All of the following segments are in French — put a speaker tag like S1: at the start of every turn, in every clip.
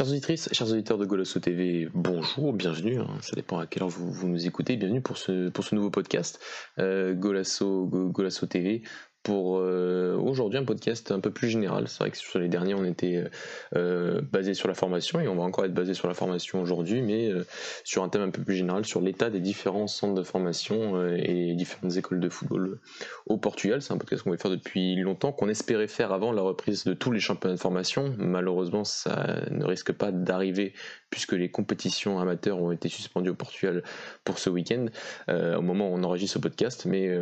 S1: Chers auditrices, chers auditeurs de Golasso TV, bonjour, bienvenue, hein, ça dépend à quelle heure vous, vous, nous écoutez, bienvenue pour ce, pour ce nouveau podcast euh, Golasso, Golasso TV, pour euh, aujourd'hui un podcast un peu plus général. C'est vrai que sur les derniers, on était euh, basé sur la formation et on va encore être basé sur la formation aujourd'hui, mais euh, sur un thème un peu plus général sur l'état des différents centres de formation et différentes écoles de football au Portugal. C'est un podcast qu'on va faire depuis longtemps, qu'on espérait faire avant la reprise de tous les championnats de formation. Malheureusement, ça ne risque pas d'arriver puisque les compétitions amateurs ont été suspendues au Portugal pour ce week-end, au moment où on enregistre ce podcast, mais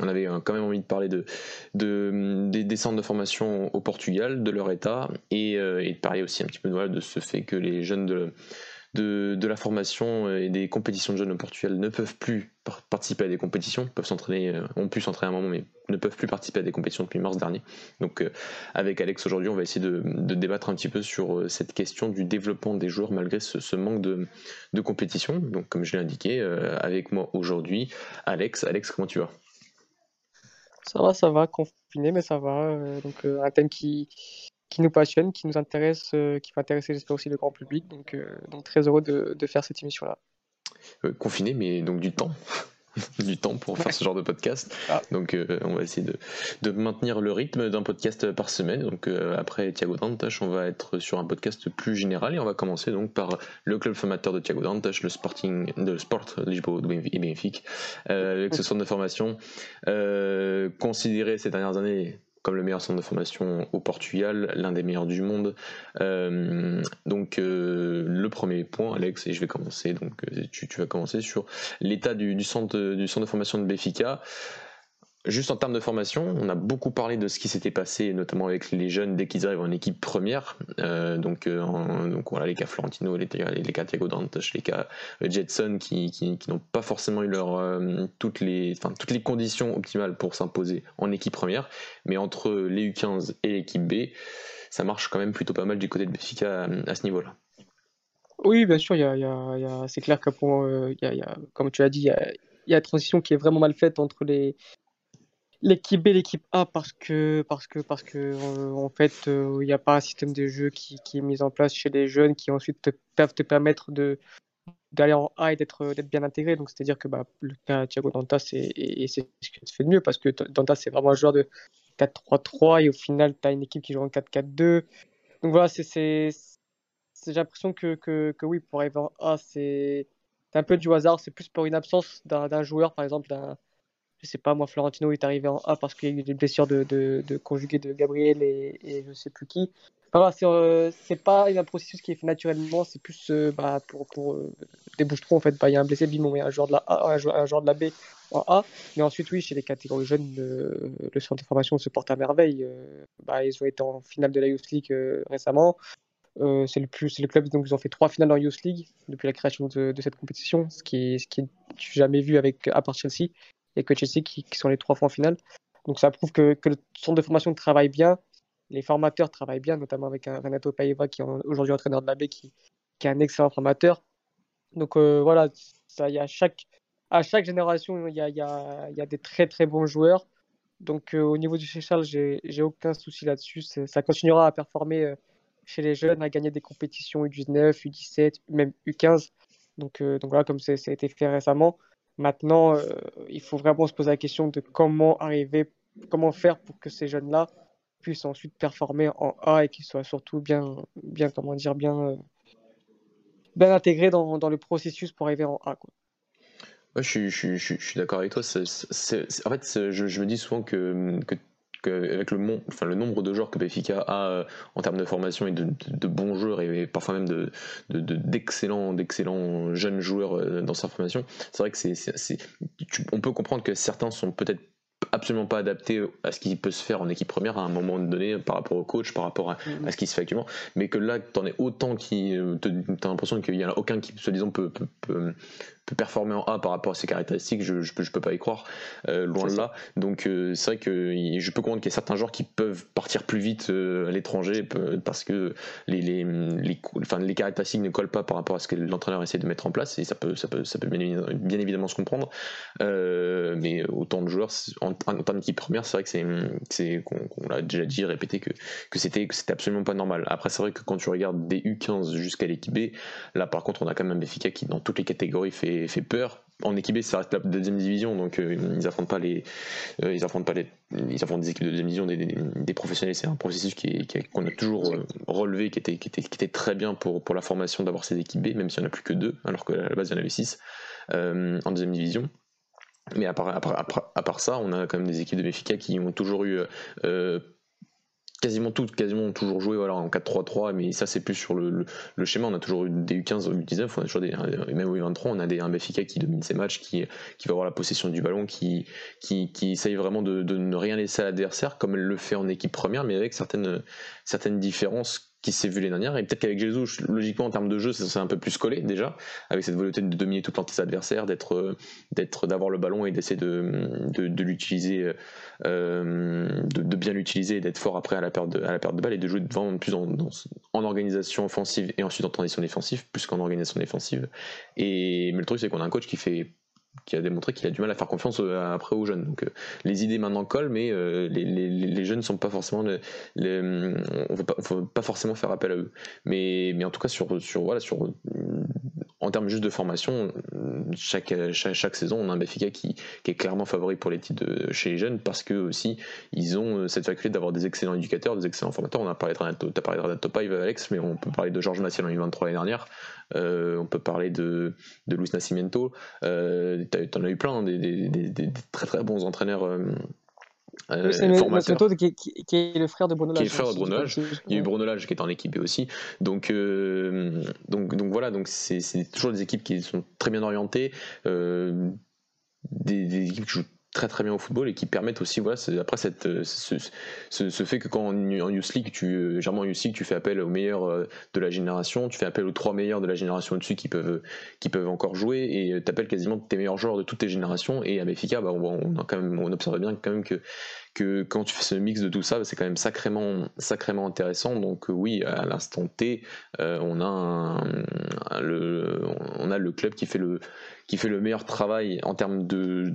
S1: on avait quand même envie de parler de, de des, centres de formation au Portugal, de leur état, et, euh, de parler aussi un petit peu de, ce fait que les jeunes de la formation et des compétitions de jeunes au Portugal ne peuvent plus participer à des compétitions, peuvent s'entraîner, euh, ont pu s'entraîner à un moment, mais ne peuvent plus participer à des compétitions depuis mars dernier. Donc euh, avec Alex aujourd'hui, on va essayer de, débattre un petit peu sur cette question du développement des joueurs malgré ce, manque de, de, compétition. Donc comme je l'ai indiqué, avec moi aujourd'hui, Alex. Alex, comment tu vas?
S2: Ça va, ça va, confiné, mais ça va. donc un thème qui, qui nous passionne, qui nous intéresse, euh, qui va intéresser, j'espère, aussi le grand public. Donc, euh, donc très heureux de, de faire cette émission-là.
S1: Euh, confiné, mais donc du temps. du temps pour faire ce genre de podcast. Ah. Donc on va essayer de, de, maintenir le rythme d'un podcast par semaine. Donc après Thiago Dantas, on va être sur un podcast plus général et on va commencer donc par le club formateur de Thiago Dantas, le Sporting de Sport Lisboa et Benfica, avec ce centre de formation considéré ces dernières années comme le meilleur centre de formation au Portugal, l'un des meilleurs du monde. Euh, donc euh, le premier point, Alex, et je vais commencer. Donc euh, tu, vas commencer sur l'état du, centre du centre de formation de Béfica. Juste en termes de formation, on a beaucoup parlé de ce qui s'était passé, notamment avec les jeunes dès qu'ils arrivent en équipe première. Euh, donc, euh, donc voilà, les cas Florentino, les, cas Thiago Dantas, les cas euh, Jetson qui, n'ont pas forcément eu toutes, les, conditions optimales pour s'imposer en équipe première. Mais entre les U15 et l'équipe B, ça marche quand même plutôt pas mal du côté de Benfica à, ce niveau-là.
S2: Oui, bien sûr, y a, c'est clair que comme tu as dit, il y a, y a une transition qui est vraiment mal faite entre les L'équipe B, l'équipe A, parce que, parce que, parce que euh, en fait, il n'y a pas un système de jeu qui, qui, est mis en place chez les jeunes qui ensuite te, peuvent te permettre de d'aller en A et d'être bien intégré. Donc, c'est-à-dire que bah, le cas Thiago Dantas, et, c'est ce qui se fait de mieux parce que Dantas, c'est vraiment un joueur de 4-3-3 et au final, tu as une équipe qui joue en 4-4-2. Donc voilà, c'est j'ai l'impression que, que, que, oui, pour arriver en A, c'est un peu du hasard. C'est plus pour une absence d'un joueur, par exemple, d'un je sais pas, moi, Florentino est arrivé en A parce qu'il y a eu des blessures de, de, de de Gabriel et, et je sais plus qui. Enfin, c'est euh, pas un processus qui est fait naturellement, c'est plus euh, bah, pour, pour euh, des bouches en fait. Bah, il y a un blessé, bim, on met un joueur de la A, un joueur, de la B en A. Mais ensuite, oui, chez les catégories jeunes, le, centre de formation se porte à merveille. bah, ils ont été en finale de la Youth League récemment. c'est le plus, le club donc ils ont fait trois finales en Youth League depuis la création de, cette compétition, ce qui ce qui est jamais vu avec à part Chelsea et que Chelsea qui, sont les trois fois en finale. Donc ça prouve que, le centre de formation travaille bien, les formateurs travaillent bien, notamment avec un Renato Paiva qui est aujourd'hui entraîneur de la baie, qui, est un excellent formateur. Donc euh, voilà, ça, y a chaque, à chaque génération, il y a, des très très bons joueurs. Donc euh, au niveau du Seychelles, j'ai aucun souci là-dessus. Ça continuera à performer euh, chez les jeunes, à gagner des compétitions U19, U17, même U15. Donc, donc voilà, comme ça a été fait récemment. Maintenant, euh, il faut vraiment se poser la question de comment arriver, comment faire pour que ces jeunes-là puissent ensuite performer en A et qu'ils soient surtout bien, bien, comment dire, bien, euh, intégrés dans, le processus pour arriver en A. Quoi.
S1: je, suis d'accord avec toi. en fait, je, me dis souvent que avec le, enfin, le nombre de joueurs que Benfica a euh, en termes de formation et de, bons joueurs et parfois même de, d'excellents, d'excellents jeunes joueurs euh, dans sa formation, c'est vrai que c'est, on peut comprendre que certains sont peut-être absolument pas adaptés à ce qui peut se faire en équipe première à un moment donné par rapport au coach, par rapport à, mm-hmm. ce qui se fait actuellement, mais que là, tu en es autant qui, euh, as l'impression qu'il n'y en a aucun qui, se disant, peut, peut peut performer en A par rapport à ses caractéristiques, je, je, peux, je peux pas y croire, loin de là. Donc c'est vrai que je peux comprendre qu'il y a certains joueurs qui peuvent partir plus vite à l'étranger parce que les, les, les, enfin, les caractéristiques ne collent pas par rapport à ce que l'entraîneur essaie de mettre en place et ça peut, ça peut, ça peut bien, bien évidemment se comprendre. mais autant de joueurs en, en termes d'équipe première, c'est vrai que c'est, qu'on, l'a déjà dit, répété que, que c'était, absolument pas normal. Après, c'est vrai que quand tu regardes des U15 jusqu'à l'équipe B, là par contre, on a quand même Béfica qui, dans toutes les catégories, fait, fait peur. En équipe B, ça reste la deuxième division, donc euh, ils affrontent pas les, euh, ils pas les, ils des équipes de deuxième division, des, des, professionnels. C'est un processus qui, qu'on a toujours euh, relevé, qui était, qui était, qui était très bien pour, pour la formation d'avoir ces équipes B, même s'il n'y en a plus que deux, alors qu'à la base il y en avait six en deuxième division. Mais à part, à, part, ça, on a quand même des équipes de Benfica qui ont toujours eu euh, quasiment toutes, quasiment toujours joué voilà, en 4-3-3, mais ça c'est plus sur le, le, schéma. On a toujours eu des U15, U19, on a toujours des, même au U23, on a des, un qui domine ses matchs, qui, qui va avoir la possession du ballon, qui, qui, qui essaye vraiment de, de ne rien laisser à l'adversaire, comme elle le fait en équipe première, mais avec certaines, certaines différences qui s'est vu les dernières. Et peut-être qu'avec Jesus, logiquement en termes de jeu, c'est un peu plus collé déjà, avec cette volonté de dominer tout tes adversaires, d'être, euh, d'être, d'avoir le ballon et d'essayer de, de, l'utiliser, euh, de, bien l'utiliser et d'être fort après à la perte de, à la perte de balle et de jouer devant plus en, en organisation offensive et ensuite en transition défensive, plus qu'en organisation défensive. Et mais le truc c'est qu'on a un coach qui fait qui a démontré qu'il a du mal à faire confiance euh, après aux jeunes. Donc euh, les idées maintenant collent, mais euh, les, les, les, jeunes ne sont pas forcément, les, on ne faut pas forcément faire appel à eux. Mais, mais en tout cas sur, sur voilà sur en termes juste de formation, chaque, chaque, saison, on a un Benfica qui, est clairement favori pour les titres chez les jeunes parce que aussi ils ont cette faculté d'avoir des excellents éducateurs, des excellents formateurs. On a parlé de Renato, as parlé de Renato Alex, mais on peut parler de Georges Massiel en 2023 l'année dernière. Euh, on peut parler de, de Luis Nascimento. Euh, tu en as eu plein, des, des, des, très très bons entraîneurs. Euh,
S2: euh c'est qui, qui, qui, est le frère de Bruno Lage.
S1: Qui est le frère de Bruno Lage. Il y a eu Bruno Lage qui est en équipe aussi. Donc, euh, donc, donc voilà, donc c'est toujours des équipes qui sont très bien orientées, euh, des, des, équipes qui jouent très très bien au football et qui permettent aussi voilà après cette euh, ce, ce, fait que quand en, Youth League tu euh, en Youth League tu fais appel aux meilleurs euh, de la génération tu fais appel aux trois meilleurs de la génération au-dessus qui peuvent qui peuvent encore jouer et tu appelles quasiment tes meilleurs joueurs de toutes tes générations et à Benfica bah, on, on, observe bien quand même que que quand tu fais ce mix de tout ça, c'est quand même sacrément, sacrément intéressant. Donc oui, à l'instant T, on, a le, on a le club qui fait le, qui fait le meilleur travail en termes de,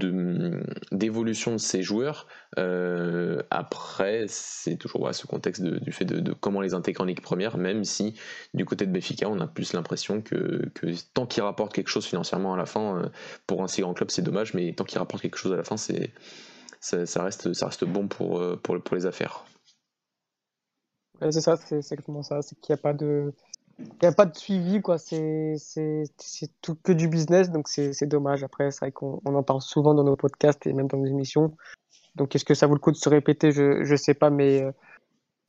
S1: d'évolution de, ses joueurs. Euh, après, c'est toujours ce contexte du fait de, comment les intégrer en équipe première, même si du côté de Béfica, on a plus l'impression que, tant qu'il rapporte quelque chose financièrement à la fin, euh, pour un si grand club, c'est dommage, mais tant qu'il rapporte quelque chose à la fin, ça, reste, bon pour, euh, les affaires.
S2: c'est ça, c'est exactement ça. C'est qu'il n'y a pas de n'y a pas de suivi, quoi. C'est tout que du business, donc c'est dommage. Après, c'est vrai qu'on en parle souvent dans nos podcasts et même dans nos émissions. Donc, est-ce que ça vaut le coup de se répéter? Je ne sais pas, mais euh,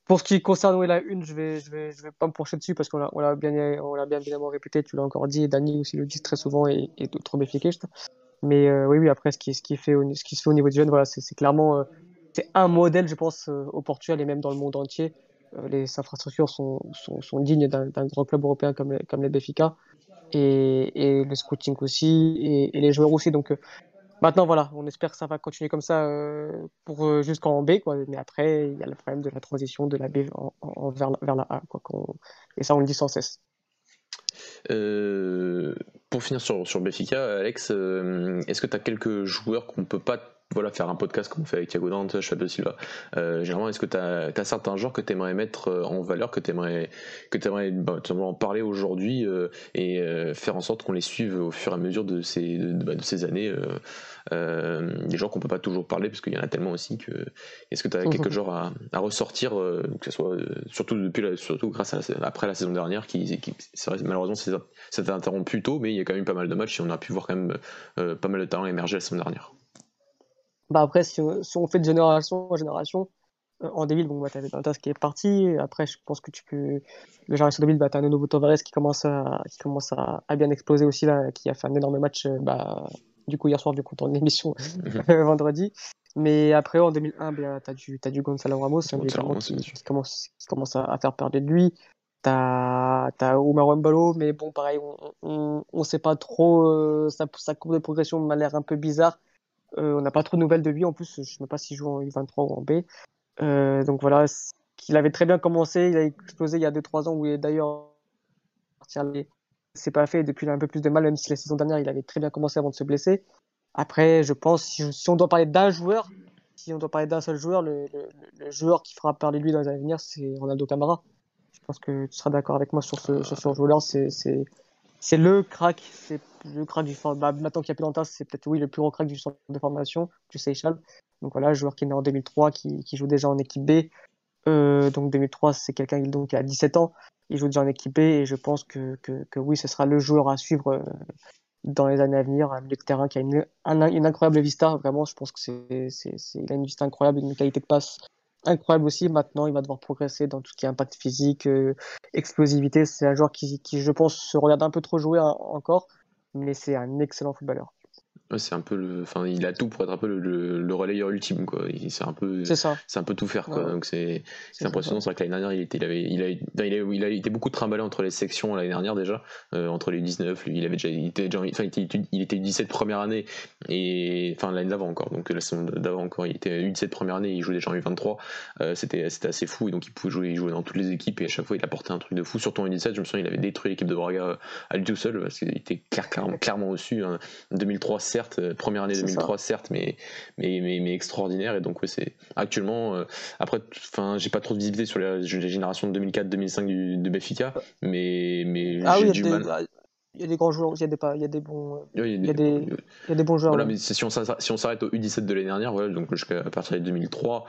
S2: pour ce qui concerne la une, je vais, je vais, je vais pas me pencher dessus parce qu'on l'a bien, bien évidemment répété. Tu l'as encore dit, et Dani aussi le dit très souvent et, et d'autres efficace. Mais euh, oui, oui, après, ce qui, ce qui, fait, ce qui se fait au niveau du jeune, voilà, c'est clairement euh, un modèle, je pense, au Portugal et même dans le monde entier. Euh, les infrastructures sont, sont, dignes d'un grand club européen comme, comme les Benfica et, et, le scouting aussi et, les joueurs aussi. Donc euh, maintenant, voilà, on espère que ça va continuer comme ça euh, pour jusqu'en B, quoi. Mais après, il y a le problème de la transition de la B en, vers, la, vers, la A, quoi. Et ça, on le dit sans cesse.
S1: pour finir sur, sur Benfica, Alex, est-ce que tu as quelques joueurs qu'on ne peut pas voilà, faire un podcast comme on fait avec Thiago Dante, Fabio Silva. Euh, généralement, est-ce que tu as, certains genres que tu aimerais mettre euh, en valeur, que tu aimerais, que aimerais bah, en parler aujourd'hui euh, et faire en sorte qu'on les suive au fur et à mesure de ces, de, bah, ces années Des gens qu'on peut pas toujours parler parce qu'il y en a tellement aussi que. Est-ce que tu as quelques genres à, à ressortir, que ce soit surtout, depuis surtout grâce à après la saison dernière, qui, qui malheureusement s'est interrompu tôt, mais il y a quand même pas mal de matchs et on a pu voir quand même pas mal de talents émerger la saison dernière.
S2: Bah après, si on, si on, fait de génération en génération, euh, en débile, bon, bah, t'avais Dantas qui est parti. Après, je pense que tu peux. Le génération débile, bah, t'as un nouveau Tavares qui commence, à, qui commence à, à, bien exploser aussi, là, qui a fait un énorme match, euh, bah, du coup, hier soir, du coup, ton émission mhm. vendredi. Mais après, en 2001, bah, t'as du, as du Gonzalo Ramos, hein, qui, qui, commence, qui commence à, faire perdre de lui. T'as as Omar Wembalo, mais bon, pareil, on ne sait pas trop. Euh, sa, sa, courbe de progression m'a l'air un peu bizarre. Euh, on n'a pas trop de nouvelles de lui en plus. Je ne sais pas s'il joue en U23 ou en B. Euh, donc voilà, qu'il avait très bien commencé. Il a explosé il y a 2-3 ans, où il est d'ailleurs c'est pas fait. Depuis, il a un peu plus de mal, même si la saison dernière, il avait très bien commencé avant de se blesser. Après, je pense, si, on doit parler d'un joueur, si on doit parler d'un seul joueur, le, joueur qui fera parler de lui dans les années à venir, c'est Ronaldo Camara. Je pense que tu seras d'accord avec moi sur ce, sur ce joueur-là. C'est le crack, c'est le crack du bah, maintenant qu'il n'y a plus d'Antas, c'est peut-être oui le plus gros crack du centre de formation du Seychelles. Donc voilà, joueur qui est né en 2003, qui, joue déjà en équipe B. Euh, donc 2003, c'est quelqu'un qui a 17 ans il joue déjà en équipe et je pense que, que, oui, ce sera le joueur à suivre euh, dans les années à venir. Un milieu de terrain qui a une, une incroyable vista, vraiment, je pense que c'est, c'est, a une vista incroyable, une qualité de passe incroyable aussi. Maintenant, il va devoir progresser dans tout ce qui est impact physique, euh, explosivité. C'est un joueur qui, qui, je pense, se regarde un peu trop jouer encore, mais c'est un excellent footballeur
S1: c'est un peu le enfin il a tout pour être un peu le, le, relayeur ultime quoi. C'est un peu c'est un peu tout faire quoi. Donc c'est impressionnant. c'est vrai que l'année dernière il était il avait il a, il a, été beaucoup trimballé entre les sections l'année dernière déjà euh, entre les 19 lui il avait déjà il était déjà enfin il était, il était 17 première année et enfin l'année d'avant encore. Donc la saison d'avant encore il était U17 première année il jouait déjà en U23 euh, c'était c'était assez fou et donc il pouvait jouer il jouait dans toutes les équipes et à chaque fois il apportait un truc de fou surtout en U17 je me souviens il avait détruit l'équipe de Braga à lui tout seul parce qu'il était clairement clairement au-dessus hein. 2003 certes, euh, première année 2003, certes, mais, mais, mais, extraordinaire. Et donc, ouais, c'est actuellement. Euh, après, enfin, j'ai pas trop de visibilité sur les, générations de 2004-2005 de Benfica, mais, mais
S2: ah j'ai du mal. Il y a des grands joueurs, il y a des, il y a des bons, il y a des, il y a des, bons joueurs.
S1: Voilà, mais si on, si on s'arrête au U17 de l'année dernière, voilà, donc jusqu'à partir de 2003,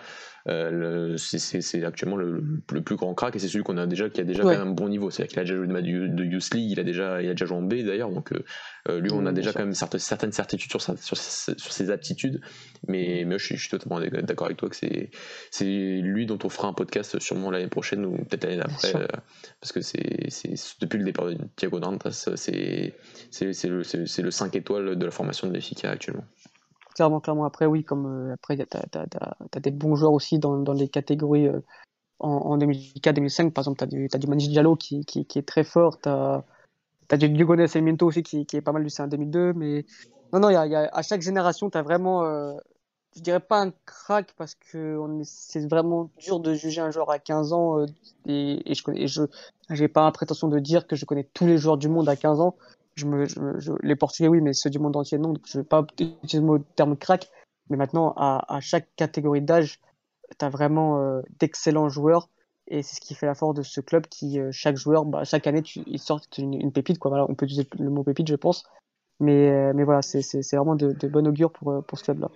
S1: euh, c'est actuellement le, le, plus grand crack et c'est celui qu'on a déjà qui a déjà quand même un bon niveau. C'est-à-dire qu'il a déjà joué de, de Youth League, il a déjà, il a déjà joué en B d'ailleurs, donc euh, euh, lui on a déjà quand même certaines, certaines certitudes sur, sa, sur, sur, ses aptitudes. Mais, mais je, suis, je suis totalement d'accord avec toi que c'est lui dont on fera un podcast sûrement l'année prochaine ou peut-être l'année d'après, parce que c'est depuis le départ de Thiago Dantas, c'est le, le 5 étoiles de la formation de l'EFICA actuellement
S2: clairement, clairement. Après, oui, comme euh, après, tu as, des bons joueurs aussi dans, dans les catégories euh, en, en 2004-2005. Par exemple, tu as du, as du Manji Diallo qui, qui, qui, est très fort. Tu as, du Diogo Sarmiento aussi qui, qui, est pas mal du en 2002. Mais non, non, y y a, à chaque génération, tu as vraiment, euh, je dirais pas un crack parce que c'est vraiment dur de juger un joueur à 15 ans. et, et, je n'ai pas la prétention de dire que je connais tous les joueurs du monde à 15 ans je me, je, les Portugais, oui, mais ceux du monde entier, non. Donc, je ne vais pas utiliser le terme crack. Mais maintenant, à, à chaque catégorie d'âge, tu as vraiment euh, d'excellents joueurs. Et c'est ce qui fait la force de ce club qui, euh, chaque joueur, bah, chaque année, tu, ils sortent une, pépite. Quoi. Voilà, on peut utiliser le mot pépite, je pense. Mais, euh, mais voilà, c'est vraiment de, de bon augure pour, pour ce club-là.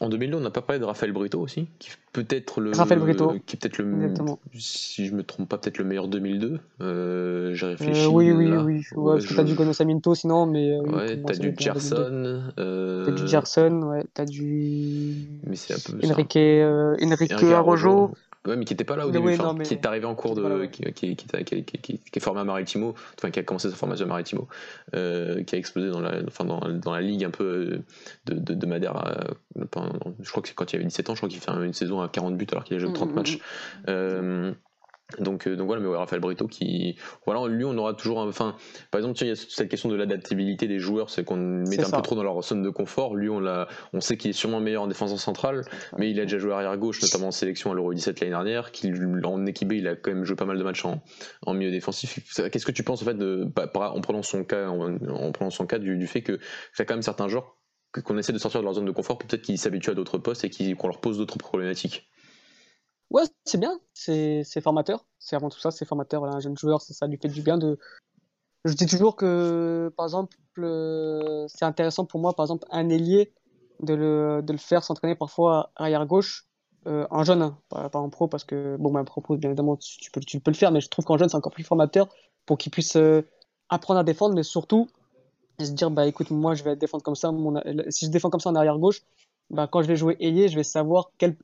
S1: En 2002, on n'a pas parlé de Raphaël Brito aussi, qui peut être le.
S2: Raphaël Brito.
S1: Qui peut-être le. Si je me trompe pas, peut-être le meilleur 2002. Euh, J'ai réfléchi.
S2: Euh, oui, oui, oui. Ouais, parce que t'as du Gono Saminto sinon, mais.
S1: Euh, ouais, t'as du Gerson.
S2: Euh... T'as du Gerson, ouais. T'as du.
S1: Mais c'est un peu.
S2: Enrique, euh, Enrique Arrojo.
S1: Ouais, mais qui n'était pas là au début, qui est arrivé en cours de. Qui, qui, qui, qui, est formé à Maritimo, enfin qui a commencé sa formation à Maritimo, euh, qui a explosé dans la, enfin, dans, dans, la ligue un peu de, de, de Madère. Euh, je crois que quand il avait 17 ans, je crois qu'il fait une saison à 40 buts alors qu'il a joué 30 mm, mm, matchs. Mm. Euh, donc, euh, donc voilà, mais ouais, Raphaël Brito qui. Voilà, lui, on aura toujours. Enfin, par exemple, il y a cette question de l'adaptabilité des joueurs, c'est qu'on met un peu trop dans leur zone de confort. Lui, on, l'a, on sait qu'il est sûrement meilleur en défense en centrale, mais il a déjà joué arrière gauche, notamment en sélection à l'Euro 17 l'année dernière. Qu'il, en équipe il a quand même joué pas mal de matchs en, en milieu défensif. Qu'est-ce que tu penses en fait de, en prenant son cas, en, prenant son cas du, du fait que y a quand même certains joueurs qu'on essaie de sortir de leur zone de confort, peut-être qu'ils s'habituent à d'autres postes et qu'on leur pose d'autres problématiques?
S2: Ouais, c'est bien, c'est formateur. C'est avant tout ça, c'est formateur. un jeune joueur, ça, ça lui fait du bien de. Je dis toujours que, par exemple, euh, c'est intéressant pour moi, par exemple, un ailier, de le, faire s'entraîner parfois arrière gauche, euh, en jeune, hein, pas, en pro, parce que, bon, un pro, bien évidemment, tu peux, tu peux le faire, mais je trouve qu'en jeune, c'est encore plus formateur pour qu'il puisse euh, apprendre à défendre, mais surtout se dire, bah écoute, moi, je vais défendre comme ça. Si je défends comme ça en arrière gauche, bah, quand je vais jouer ailier, je vais savoir quel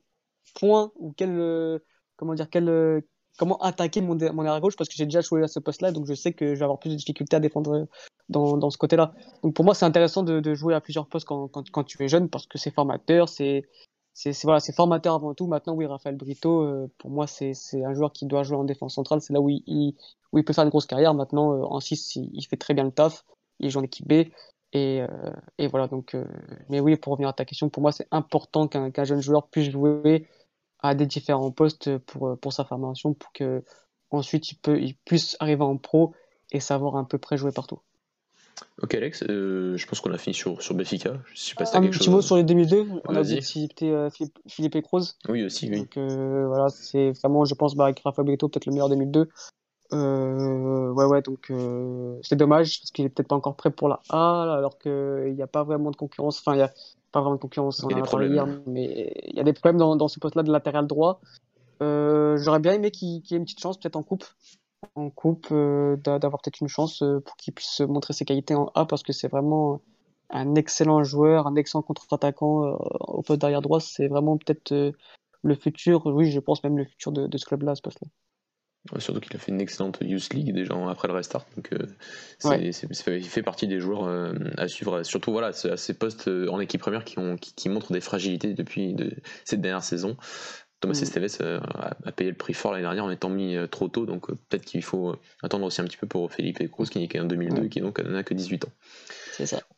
S2: point ou quel, euh, comment dire, euh, comment attaquer mon, mon arrière gauche parce que j'ai déjà joué à ce poste-là, donc je sais que je vais avoir plus de difficultés à défendre euh, dans, dans ce côté-là. Donc pour moi, c'est intéressant de, jouer à plusieurs postes quand, quand, quand, tu es jeune parce que c'est formateur, c'est c'est voilà, formateur avant tout. Maintenant, oui, Raphaël Brito, pour moi, c'est un joueur qui doit jouer en défense centrale. C'est là où il, où il peut faire une grosse carrière. Maintenant, en 6, il, fait très bien le taf. Il joue en équipe B. Et, et voilà, donc, mais oui, pour revenir à ta question, pour moi, c'est important qu'un jeune joueur puisse jouer à des différents postes pour, pour sa formation, pour que ensuite il, peut, il puisse arriver en pro et savoir à peu près jouer partout.
S1: Ok Alex, euh, je pense qu'on a fini sur, sur Béfica. Je sais pas
S2: si un petit mot sur les 2002. On a c'était euh, Philippe, Philippe Croz.
S1: Oui aussi, oui.
S2: Donc euh, voilà, c'est vraiment, je pense, bah, avec Rafa Brito, peut-être le meilleur 2002. Ouais, ouais, donc c'est dommage parce qu'il est peut-être pas encore prêt pour la A, alors qu'il n'y a pas vraiment de concurrence. Enfin, il n'y a pas vraiment de concurrence, on en a parlé hier, mais il y a des problèmes dans, dans ce poste-là de latéral droit. J'aurais bien aimé qu'il ait une petite chance, peut-être en coupe, en coupe, euh, d'avoir peut-être une chance euh, pour qu'il puisse montrer ses qualités en A parce que c'est vraiment un excellent joueur, un excellent contre-attaquant euh, au poste d'arrière droit. C'est vraiment peut-être le futur, oui, je pense même le futur de, ce club-là, ce poste-là.
S1: Surtout qu'il a fait une excellente Youth League déjà après le restart. Donc, il fait partie des joueurs à suivre. Surtout voilà, à ces postes en équipe première qui, ont, qui, montrent des fragilités depuis de, cette dernière saison. Thomas mm. Esteves euh, a, payé le prix fort l'année dernière en étant mis euh, trop tôt, donc euh, peut-être qu'il faut attendre aussi un petit peu pour Felipe Cruz qui n'est qu'en 2002 et qui donc n'a que 18 ans.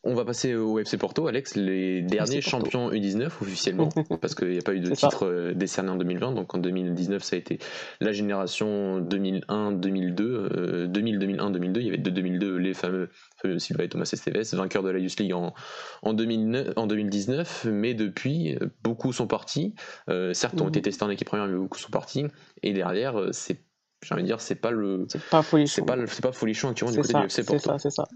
S1: On va passer au FC Porto, Alex, les derniers champions U19 officiellement, parce qu'il n'y a pas eu de titre euh, décerné en 2020. Donc en 2019, ça a été la génération 2001-2002. 2000-2001-2002, il y avait de 2002 les fameux Silva et Thomas Esteves, vainqueurs de la Youth League en, en, 2019. Mais depuis, beaucoup sont partis. Euh, certes, ont mm. été testés en équipe première, mais beaucoup sont partis. Et derrière, c'est j'ai envie de dire, c'est pas le.
S2: C'est pas folichon.
S1: C'est pas, pas folichon actuellement du côté du FC Porto.
S2: C'est ça, c'est ça.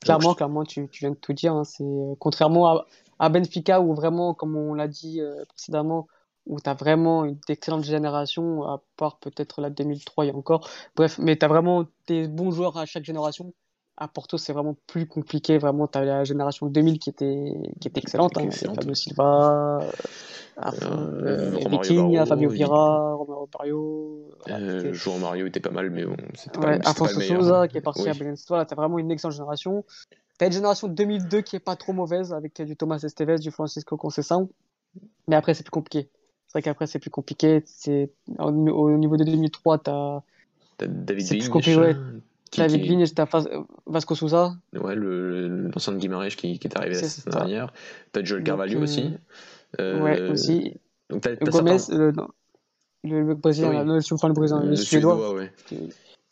S2: Clairement, clairement, tu, tu, viens de tout dire. Hein, c'est contrairement à, à, Benfica où vraiment, comme on l'a dit euh, précédemment, où tu as vraiment une excellente génération, à part peut-être la 2003 et encore. Bref, mais tu as vraiment des bons joueurs à chaque génération. À Porto, c'est vraiment plus compliqué. Vraiment, tu as la génération 2000 qui était, qui était excellente. Hein, Fabio Silva, euh, Vitinha, Fabio Vieira, Romero Mario.
S1: Euh, João Mario était pas mal, mais bon,
S2: c'était pas, ouais, Afonso Souza qui est parti à Belenstois. Tu as vraiment une excellente génération. Tu as une génération 2002 qui est pas trop mauvaise avec du Thomas Esteves, du Francisco Conceição. Mais après, c'est plus compliqué. C'est vrai qu'après, c'est plus compliqué. Au, niveau de 2003, tu as.
S1: David Vigne.
S2: David Vigne, c'était Vasco Souza.
S1: Ouais, l'ancien de Guimarães qui, qui est arrivé la saison dernière. Tu as Joel Carvalho aussi.
S2: Euh, ouais, aussi. Donc, Gomez, euh, le, le brésilien, oui. je le brésilien, le, le suédois. ouais.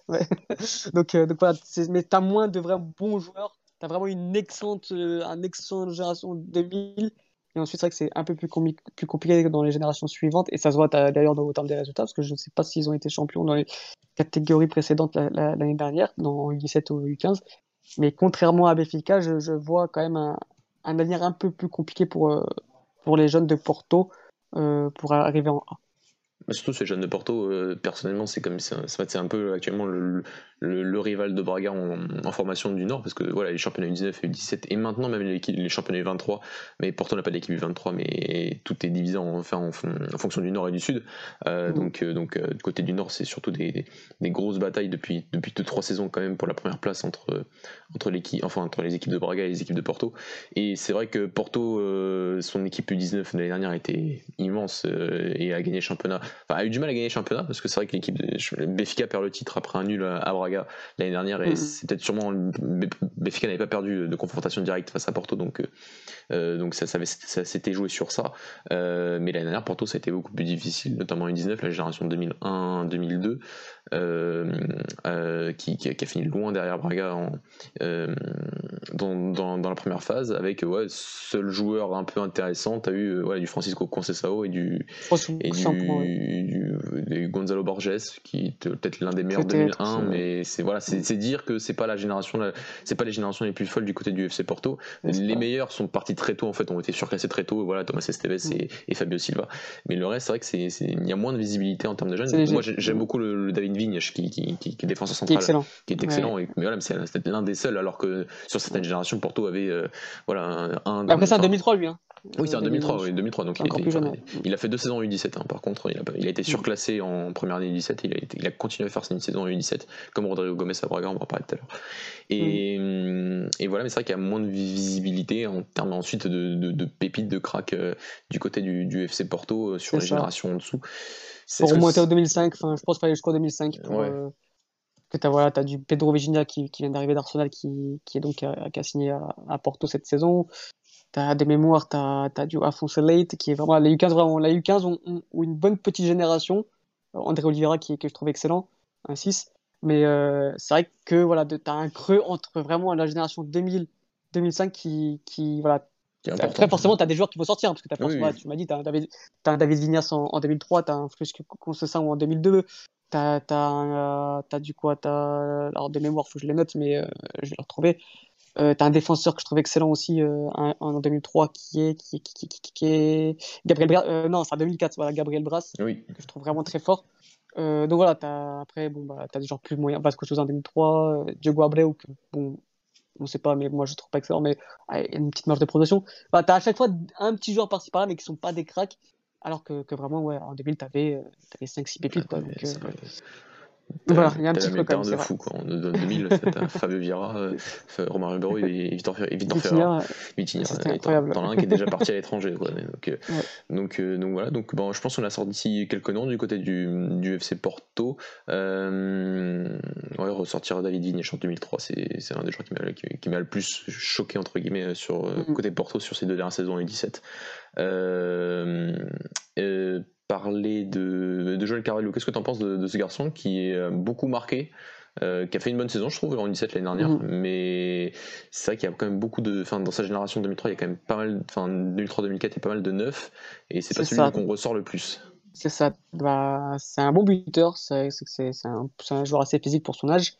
S2: ouais. donc, euh, donc voilà, mais t'as moins de vrais bons joueurs. T'as vraiment une excellente, euh, un excellente génération 2000. Et ensuite, c'est vrai que c'est un peu plus, compliqué dans les générations suivantes. Et ça se voit d'ailleurs au terme des résultats, parce que je ne sais pas s'ils ont été champions dans les catégories précédentes l'année dernière, dans U17 ou U15. Mais contrairement à Béfica, je, je, vois quand même un, un avenir un peu plus compliqué pour, euh, pour les jeunes de Porto euh, pour arriver en A.
S1: surtout ces jeunes de Porto, euh, personnellement, c'est comme c'est un peu actuellement le, le, rival de Braga en, formation du Nord, parce que voilà, les championnats U19 et U17, et maintenant même les, les championnats U23, mais Porto n'a pas d'équipe U23, mais tout est divisé en, enfin, en, fonction du Nord et du Sud. Euh, mmh. Donc, euh, donc du côté du Nord, c'est surtout des, des, grosses batailles depuis, depuis deux, trois saisons quand même pour la première place entre, entre, enfin, entre les équipes de Braga et les équipes de Porto. Et c'est vrai que Porto, son équipe U19 l'année dernière était immense et a gagné le championnat, enfin, a eu du mal à gagner le championnat, parce que c'est vrai que l'équipe de Béfica perd le titre après un nul à Braga l'année dernière et mm. c'est peut-être sûrement Benfica n'avait pas perdu de confrontation directe face à Porto donc euh, euh, donc ça, ça, ça s'était joué sur ça euh, mais l'année dernière Porto ça a été beaucoup plus difficile notamment en 19 la génération 2001-2002 qui, qui, a fini loin derrière Braga en, dans, dans, dans, la première phase avec ouais, seul joueur un peu intéressant t'as eu ouais, du Francisco Conceição et du et du, du, Gonzalo Borges qui est peut-être l'un des meilleurs 2001 mais c'est voilà, c'est dire que c'est pas la génération, c'est pas les générations les plus folles du côté du FC Porto. Les meilleurs sont partis très tôt en fait, ont été surclassés très tôt. Voilà, Thomas Esteves et, mm. et, Fabio Silva. Mais le reste, c'est vrai que c'est, il y a moins de visibilité en termes de jeunes. Moi, j'aime beaucoup le, David Vigne qui, qui, qui, qui, est défenseur central, qui est excellent. mais voilà, c'est l'un des seuls, alors que sur certaines générations, Porto avait euh, voilà un.
S2: Après, c'est un 2003 lui. Hein.
S1: Oui, c'est en 2003, oui, 2003. Donc il, était- enfin, a fait deux saisons en U17. hein. Par contre, il a, pas- il a été surclassé en première année U17. Il a, été- il a continué à faire une saison en U17, comme Rodrigo Gomez à Braga, on va en parler tout à l'heure. Et, hum, et voilà, mais c'est vrai qu'il y a moins de visibilité en termes ensuite de, de, de pépites, de crack euh, du côté du, du FC Porto euh, sur les
S2: ça.
S1: générations en dessous.
S2: Pour remonter au 2005, enfin, je pense qu'il fallait jusqu'au 2005 pour,
S1: Ouais.
S2: euh, que t'as voilà, as du Pedro Virginia qui, qui vient d'arriver d'Arsenal qui, qui est donc à- qui a signé à, à Porto cette saison. T'as des mémoires, t'as as du Afonso Leite qui est vraiment les U15 vraiment la U15 ont, ont- ont une bonne petite génération. Euh, André Oliveira qui que je trouve excellent, un 6. Mais euh, c'est vrai que voilà, t'as un creux entre vraiment la génération 2000 2005 qui qui voilà après, forcément, tu as des joueurs qui vont sortir, parce que t'as
S1: Oui, oui.
S2: tu m'as dit, tu as un David, t'as un David Vignas en, en 2003, tu as un Flusque Concessin en 2002, tu as, du quoi, t'as, alors de mémoire, faut que je les note, mais euh, je vais les retrouver. Euh, tu as un défenseur que je trouve excellent aussi euh, en 2003 qui est, qui, qui, qui, qui- est Gabriel Bra- euh, non, c'est en 2004, voilà, Gabriel Brass,
S1: Oui,
S2: que je trouve vraiment très fort. Euh, donc voilà, t'as, après, bon, bah, tu as des gens plus moyens, Vasco Sousa en 2003, euh, Diogo Abreu, que bon, on sait pas, mais moi je trouve pas excellent, mais ah, il y a une petite marge de progression. Bah, tu as à chaque fois un petit joueur par-ci par-là, mais qui sont pas des cracks, alors que, que vraiment, ouais, en 2000, tu avais, euh, 5-6 pépites. Quoi, donc,
S1: T'as-
S2: voilà, il y a un petit même,
S1: de fou quoi. En 2000, t'as Fabio Vieira, euh, Romain Ribeiro et Victor Victor Ferrer.
S2: Vitinha.
S1: T'en as un qui est déjà parti à l'étranger. quoi. Donc, euh,
S2: Ouais.
S1: donc, euh, donc voilà, donc, bon, je pense qu'on a sorti quelques noms du côté du, du FC Porto. Euh, ouais, ressortir David Vignesh en 2003, c'est c'est un des joueurs qui m'a le plus choqué entre guillemets sur euh,
S2: Mhm.
S1: côté Porto sur ces deux dernières saisons en U17. Euh, euh, parler de, de Joël Carvalho, qu'est-ce que tu en penses de, de ce garçon qui est euh, beaucoup marqué euh, qui a fait une bonne saison, je trouve, en 17 l'année dernière,
S2: Mhm.
S1: mais c'est vrai qu'il y a quand même beaucoup de. Enfin, dans sa génération 2003, il y a quand même pas mal. Enfin, 2003-2004, il y a pas mal de neufs, et c'est pas celui qu'on ressort le plus.
S2: C'est ça. Bah, c'est un bon buteur. C'est un, un joueur assez physique pour son âge.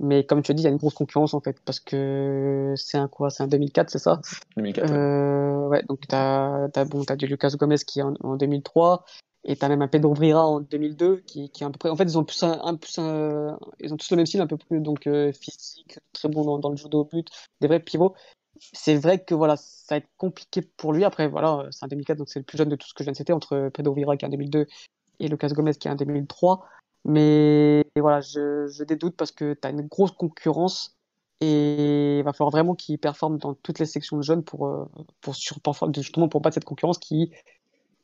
S2: Mais comme tu as dit, il y a une grosse concurrence en fait. Parce que c'est un quoi? C'est un 2004, c'est ça?
S1: 2004. ouais.
S2: Euh, ouais, donc t'as as, bon, t'as du Lucas Gomez qui est en, en 2003 et t'as même un Pedro Vieira en 2002 qui, qui est à peu près. En fait, ils ont tous un, plus ils ont tous le même style, un peu plus donc euh, physique, très bon dans, le judo au but, des vrais pivots. C'est vrai que voilà, ça va être compliqué pour lui. Après, voilà, c'est un 2004, donc c'est le plus jeune de tout ce que je viens de citer entre Pedro Vieira qui est en 2002 et Lucas Gomez qui est en 2003. Mais voilà, je, je dédoute parce que t'as une grosse concurrence et il va falloir vraiment qu'ils performent dans toutes les sections de jeunes pour, euh, pour- justement pour battre cette concurrence qui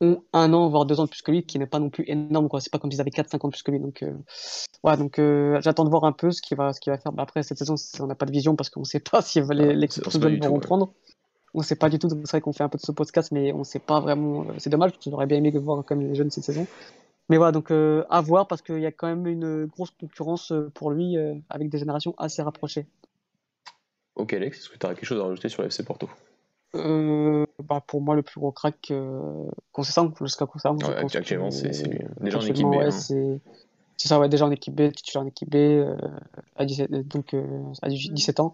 S2: ont un an, voire deux ans de plus que lui, qui n'est pas non plus énorme. quoi. C'est pas comme s'ils avaient 4-5 ans de plus que lui. Donc, euh, donc euh, j'attends de voir un peu ce qu'il va, ce qu'il va faire. Bah, après, cette saison, on n'a pas de vision parce qu'on ne sait pas si les, les
S1: tout,
S2: vont
S1: ouais.
S2: reprendre. On ne sait pas du tout. C'est vrai qu'on fait un peu de ce podcast, mais on ne sait pas vraiment. euh, C'est dommage parce qu'on aurait bien aimé voir comme les jeunes cette saison. Mais voilà, donc euh, à voir parce qu'il y a quand même une grosse concurrence pour lui avec des générations assez rapprochées.
S1: Ok, Alex, est-ce que tu as quelque chose à rajouter sur FC Porto?
S2: Euh, bah pour moi, le plus gros crack, euh, Concession, jusqu'à je
S1: Ouais, actuellement, c'est- lui. Déjà en équipe B,
S2: ouais,
S1: hein.
S2: c'est ça, ouais, déjà en équipe B, titulaire en équipe B, euh, à 17, donc, euh, à 17 ans.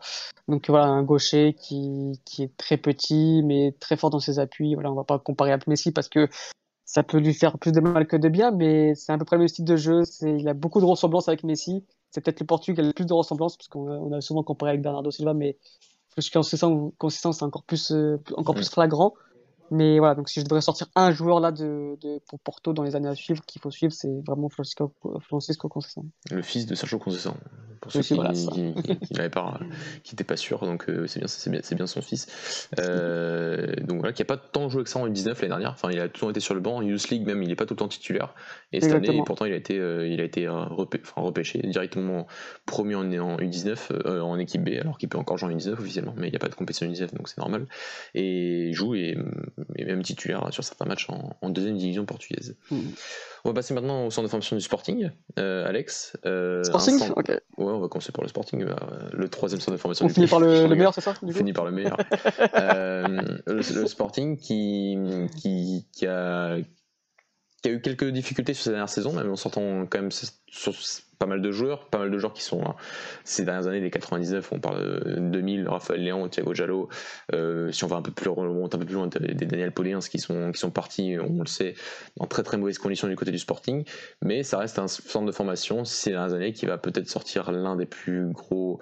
S2: Donc voilà, un gaucher qui, qui est très petit, mais très fort dans ses appuis. Voilà, on va pas comparer avec Messi parce que ça peut lui faire plus de mal que de bien, mais c'est à peu près le même style de jeu. C'est, il a beaucoup de ressemblances avec Messi. C'est peut-être le Portugais qui a le plus de ressemblances parce qu'on a, on a souvent comparé avec Bernardo Silva, mais consistance, consistance c'est encore plus, euh, encore plus flagrant. Mais voilà, donc si je devrais sortir un joueur là de, de, pour Porto dans les années à suivre, qu'il faut suivre, c'est vraiment Francisco, Francisco Conceição.
S1: Le fils de Sergio Conceição. Pour ceux qui n'avaient pas, n'étaient pas sûrs, donc euh, c'est bien, c'est bien, bien son fils. Euh, donc voilà, qui a pas tant joué que ça en U19 l'année dernière. Enfin, il a tout le temps été sur le banc. En Youth League même, il n'est pas tout le temps titulaire. Et cette année,
S2: Exactement.
S1: pourtant, il a été, euh, il a été repê- enfin, repêché directement promu en, en U19, euh, en équipe B, alors qu'il peut encore jouer en U19 officiellement, mais il n'y a pas de compétition U19, donc c'est normal. Et il joue et, et même titulaire sur certains matchs en, en deuxième division portugaise.
S2: Mhm.
S1: On va passer maintenant au centre de formation du Sporting, euh, Alex. Euh,
S2: Sporting
S1: centre-
S2: Ok.
S1: Ouais, on va commencer par le Sporting, euh, le troisième centre de formation.
S2: On
S1: du
S2: finit
S1: pays.
S2: par le, meilleur, c'est ça
S1: On finit par le meilleur. Le, le Sporting qui, qui, qui a, qui a eu quelques difficultés sur sa dernière saison, même en sortant quand même sur, pas mal de joueurs, pas mal de joueurs qui sont hein, ces dernières années, les 99, on parle de 2000, Raphaël Léon, Thiago Jallo, euh, si on va un peu plus loin, un peu plus loin, des Daniel Poliens qui sont, qui sont partis, on le sait, dans très très mauvaises conditions du côté du Sporting, mais ça reste un centre de formation ces dernières années qui va peut-être sortir l'un des plus gros,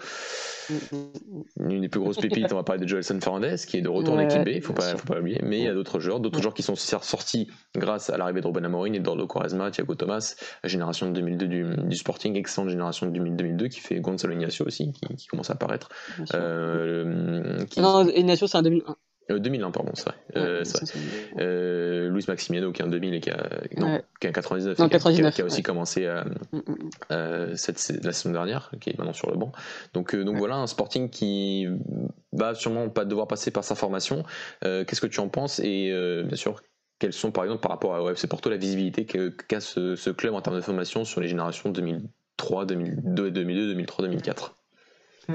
S1: une des plus grosses pépites, on va parler de Joelson Fernandez qui est de retour en équipe B, il faut pas, faut pas l'oublier, mais il y a d'autres joueurs, d'autres joueurs qui sont sortis grâce à l'arrivée de Robin Amorin et d'Ordo Quaresma, Thiago Thomas, la génération de 2002 du, du Sporting, excellente génération de 2002 qui fait Gonzalo Ignacio aussi, qui, commence à apparaître.
S2: Euh, Non, Ignacio c'est un 2001.
S1: 2001, pardon, c'est vrai. Euh, euh, Luis Maximiano qui est en 2000 et qui a, non, qui a 99, non, 99 qui, a, aussi commencé à, mm, mm, mm. euh, cette, la saison dernière, qui est maintenant sur le banc. Donc, euh, donc voilà, un Sporting qui va sûrement pas devoir passer par sa formation. Qu'est-ce que tu en penses? Et bien sûr, quelles sont par exemple par rapport à FC Porto la visibilité qu'a ce, ce, club en termes de formation sur les générations 2003, 2002, 2002 2003, 2004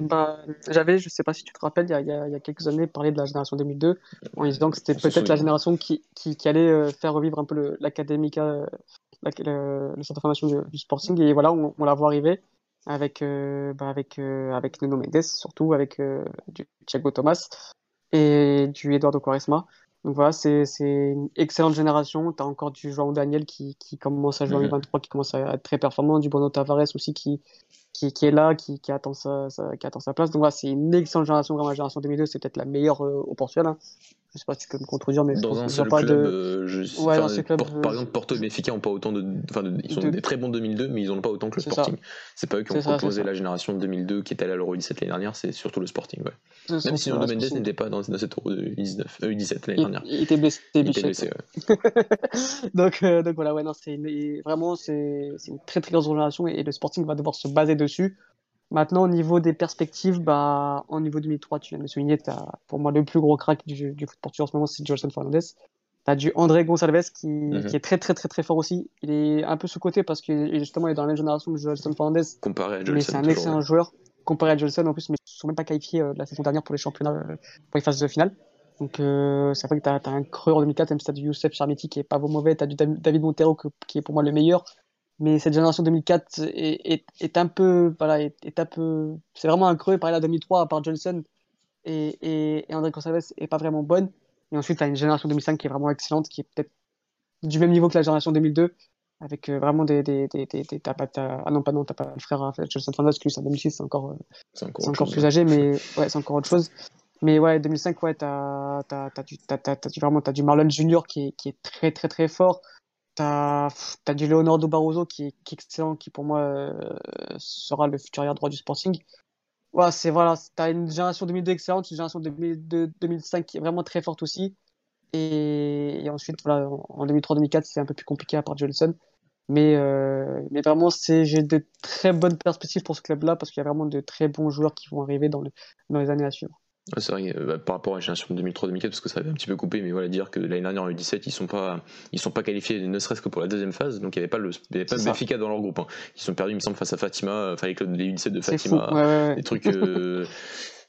S2: bah, J'avais, je sais pas si tu te rappelles, il y, a, il y a, quelques années, parlé de la génération 2002 en disant que c'était peut-être la génération qui, qui, qui, allait euh, faire revivre un peu l'académica, euh, le, le, centre de formation du, Sporting. Et voilà, on, on la voit arriver avec, euh, bah avec, avec Nuno Mendes, surtout avec du Thiago Thomas et du Eduardo Quaresma. Donc voilà, c'est une excellente génération. Tu as encore du João Daniel qui, qui commence à jouer en 2023, qui commence à être très performant, du Bruno Tavares aussi qui, qui, qui est là, qui, qui, attend sa, qui attend sa place. Donc voilà, c'est une excellente génération. Vraiment, la génération 2002, c'est peut-être la meilleure euh, au Portugal. Hein. Je sais pas si tu peux me contredire, mais
S1: dans un seul pas club, de... Euh, je... ouais, club, par, par, exemple, Porto et Benfica n'ont pas autant de, enfin, de... ils ont des très bons 2002, mais ils n'ont pas autant que le Sporting. C'est pas eux qui ont proposé la génération de 2002 qui était allée à l'Euro 17 l'année dernière, c'est surtout le Sporting. Ouais. Même si Nuno Mendes n'était pas dans, dans cette Euro 19, euh, 17 l'année dernière.
S2: Il, était blessé. Il était blessé, ouais. donc, euh, donc voilà, ouais, non, c'est vraiment c'est une très très grosse génération et, et le Sporting va devoir se baser dessus Maintenant, au niveau des perspectives, bah, au niveau 2003, tu viens de le souligner, as, pour moi, le plus gros crack du, du foot portugais en ce moment, c'est Jolson Fernandez. Tu as du André Gonçalves qui, mhm. qui, est très, très, très, très fort aussi. Il est un peu sous-côté parce que justement, il est dans la même génération que Jolson Fernandez.
S1: Comparé à
S2: Jolson. Mais c'est un excellent joueur. Comparé à Jolson, en plus, mais ils ne sont même pas qualifiés euh, la saison dernière pour les championnats, euh, pour les phases de finale. Donc, euh, c'est vrai que tu as, as, un creux en 2004, même si tu as du Youssef Charmiti qui est pas mauvais, tu as du David Montero qui est pour moi le meilleur mais cette génération 2004 est, est, est un peu voilà est, est un peu c'est vraiment un creux par là 2003 à part Johnson et, et, et André Gonçalves est pas vraiment bonne. Et ensuite tu as une génération 2005 qui est vraiment excellente qui est peut-être du même niveau que la génération 2002 avec euh, vraiment des, des, des, des, t'as pas, ah non pas non t'as pas le frère Johnson Fernandez qui lui c'est en 2006 c'est encore euh, c'est encore, encore plus âgé mais ouais c'est encore autre chose. Mais ouais 2005 ouais t'as t'as t'as du t'as, t'as, t'as, vraiment t'as du Marlon Junior qui est, qui est très très très fort T'as as du Leonardo Barroso qui est, excellent, qui pour moi euh, sera le futur arrière droit du Sporting. C'est voilà, t'as une génération 2002 excellente, une génération 2002, 2005 qui est vraiment très forte aussi. Et, ensuite, voilà, en 2003-2004, c'est un peu plus compliqué à part Johnson. Mais, euh, mais vraiment, j'ai de très bonnes perspectives pour ce club-là parce qu'il y a vraiment de très bons joueurs qui vont arriver dans les années à suivre
S1: c'est vrai, euh, bah, par rapport à la génération 2003-2004, parce que ça avait un petit peu coupé, mais voilà, dire que l'année dernière en U17, ils sont pas, ils sont pas qualifiés, ne serait-ce que pour la deuxième phase, donc il n'y avait pas le, y avait pas Béfica dans leur groupe. Hein. Ils sont perdus, il me semble, face à Fatima, enfin les clubs des U17 de Fatima, des trucs. Euh,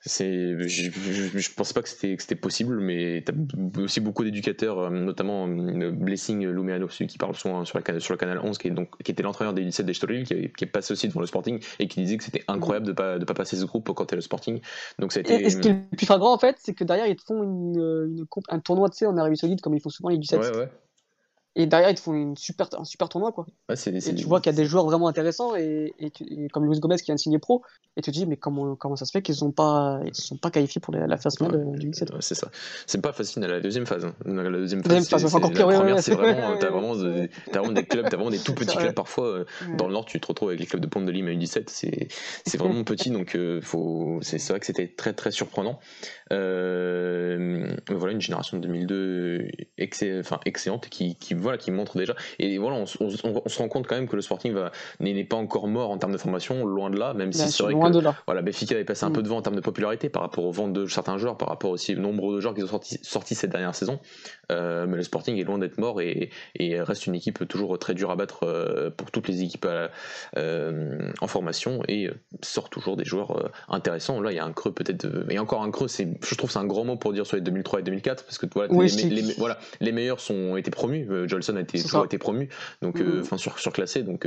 S1: c'est je, je, je, pensais pas que c'était possible mais t'as aussi beaucoup d'éducateurs euh, notamment euh, Blessing Lumeano qui parle souvent sur, la, sur le canal 11 qui est donc qui était l'entraîneur des 17 des Storil qui, qui, est passé aussi devant le Sporting et qui disait que c'était incroyable de pas de pas passer ce groupe quand t'es le Sporting donc ça a été...
S2: et, ce qui est le plus flagrant en fait c'est que derrière ils te font une, une, un tournoi de en Arabie Saoudite comme ils font souvent les 17 ouais, ouais. Et derrière, ils te font une super, un super tournoi, quoi.
S1: Ouais,
S2: et tu vois qu'il y a des joueurs vraiment intéressants, et, et, et comme Luis Gomez qui vient de signer pro, et tu te dis, mais comment, comment ça se fait qu'ils ne pas, ils sont pas qualifiés pour la, phase finale ouais, du 17
S1: ouais, C'est ça. C'est pas facile à la deuxième phase. Hein. La deuxième phase, c'est, c'est, encore pire. La première, c'est vraiment, t'as vraiment, t'as vraiment des clubs, t'as vraiment des tout petits clubs parfois. Euh, dans le Nord, tu te retrouves avec les clubs de Pont de Lime à U17, c'est, c'est vraiment petit, donc euh, faut, c'est, c'est vrai que c'était très très surprenant. Euh, voilà, une génération de 2002 excellente, enfin, excellente qui, qui, voilà, qui montre déjà et voilà, on, se rend compte quand même que le Sporting n'est pas encore mort en termes de formation, loin de là, même si c'est vrai que voilà, Béfica avait passé un peu mm. devant en termes de popularité par rapport aux ventes de certains joueurs, par rapport aussi au nombre de joueurs qui sont sortis, sortis cette dernière saison. Euh, mais le Sporting est loin d'être mort et, et, reste une équipe toujours très dure à battre euh, pour toutes les équipes euh, en formation et sort toujours des joueurs intéressants. Là, il y a un creux peut-être, mais encore un creux, je trouve c'est un grand mot pour dire sur les 2003 et 2004 parce que voilà, les, voilà, les meilleurs sont été promus. Jolson a été, toujours été promu, donc enfin sur, surclassé, donc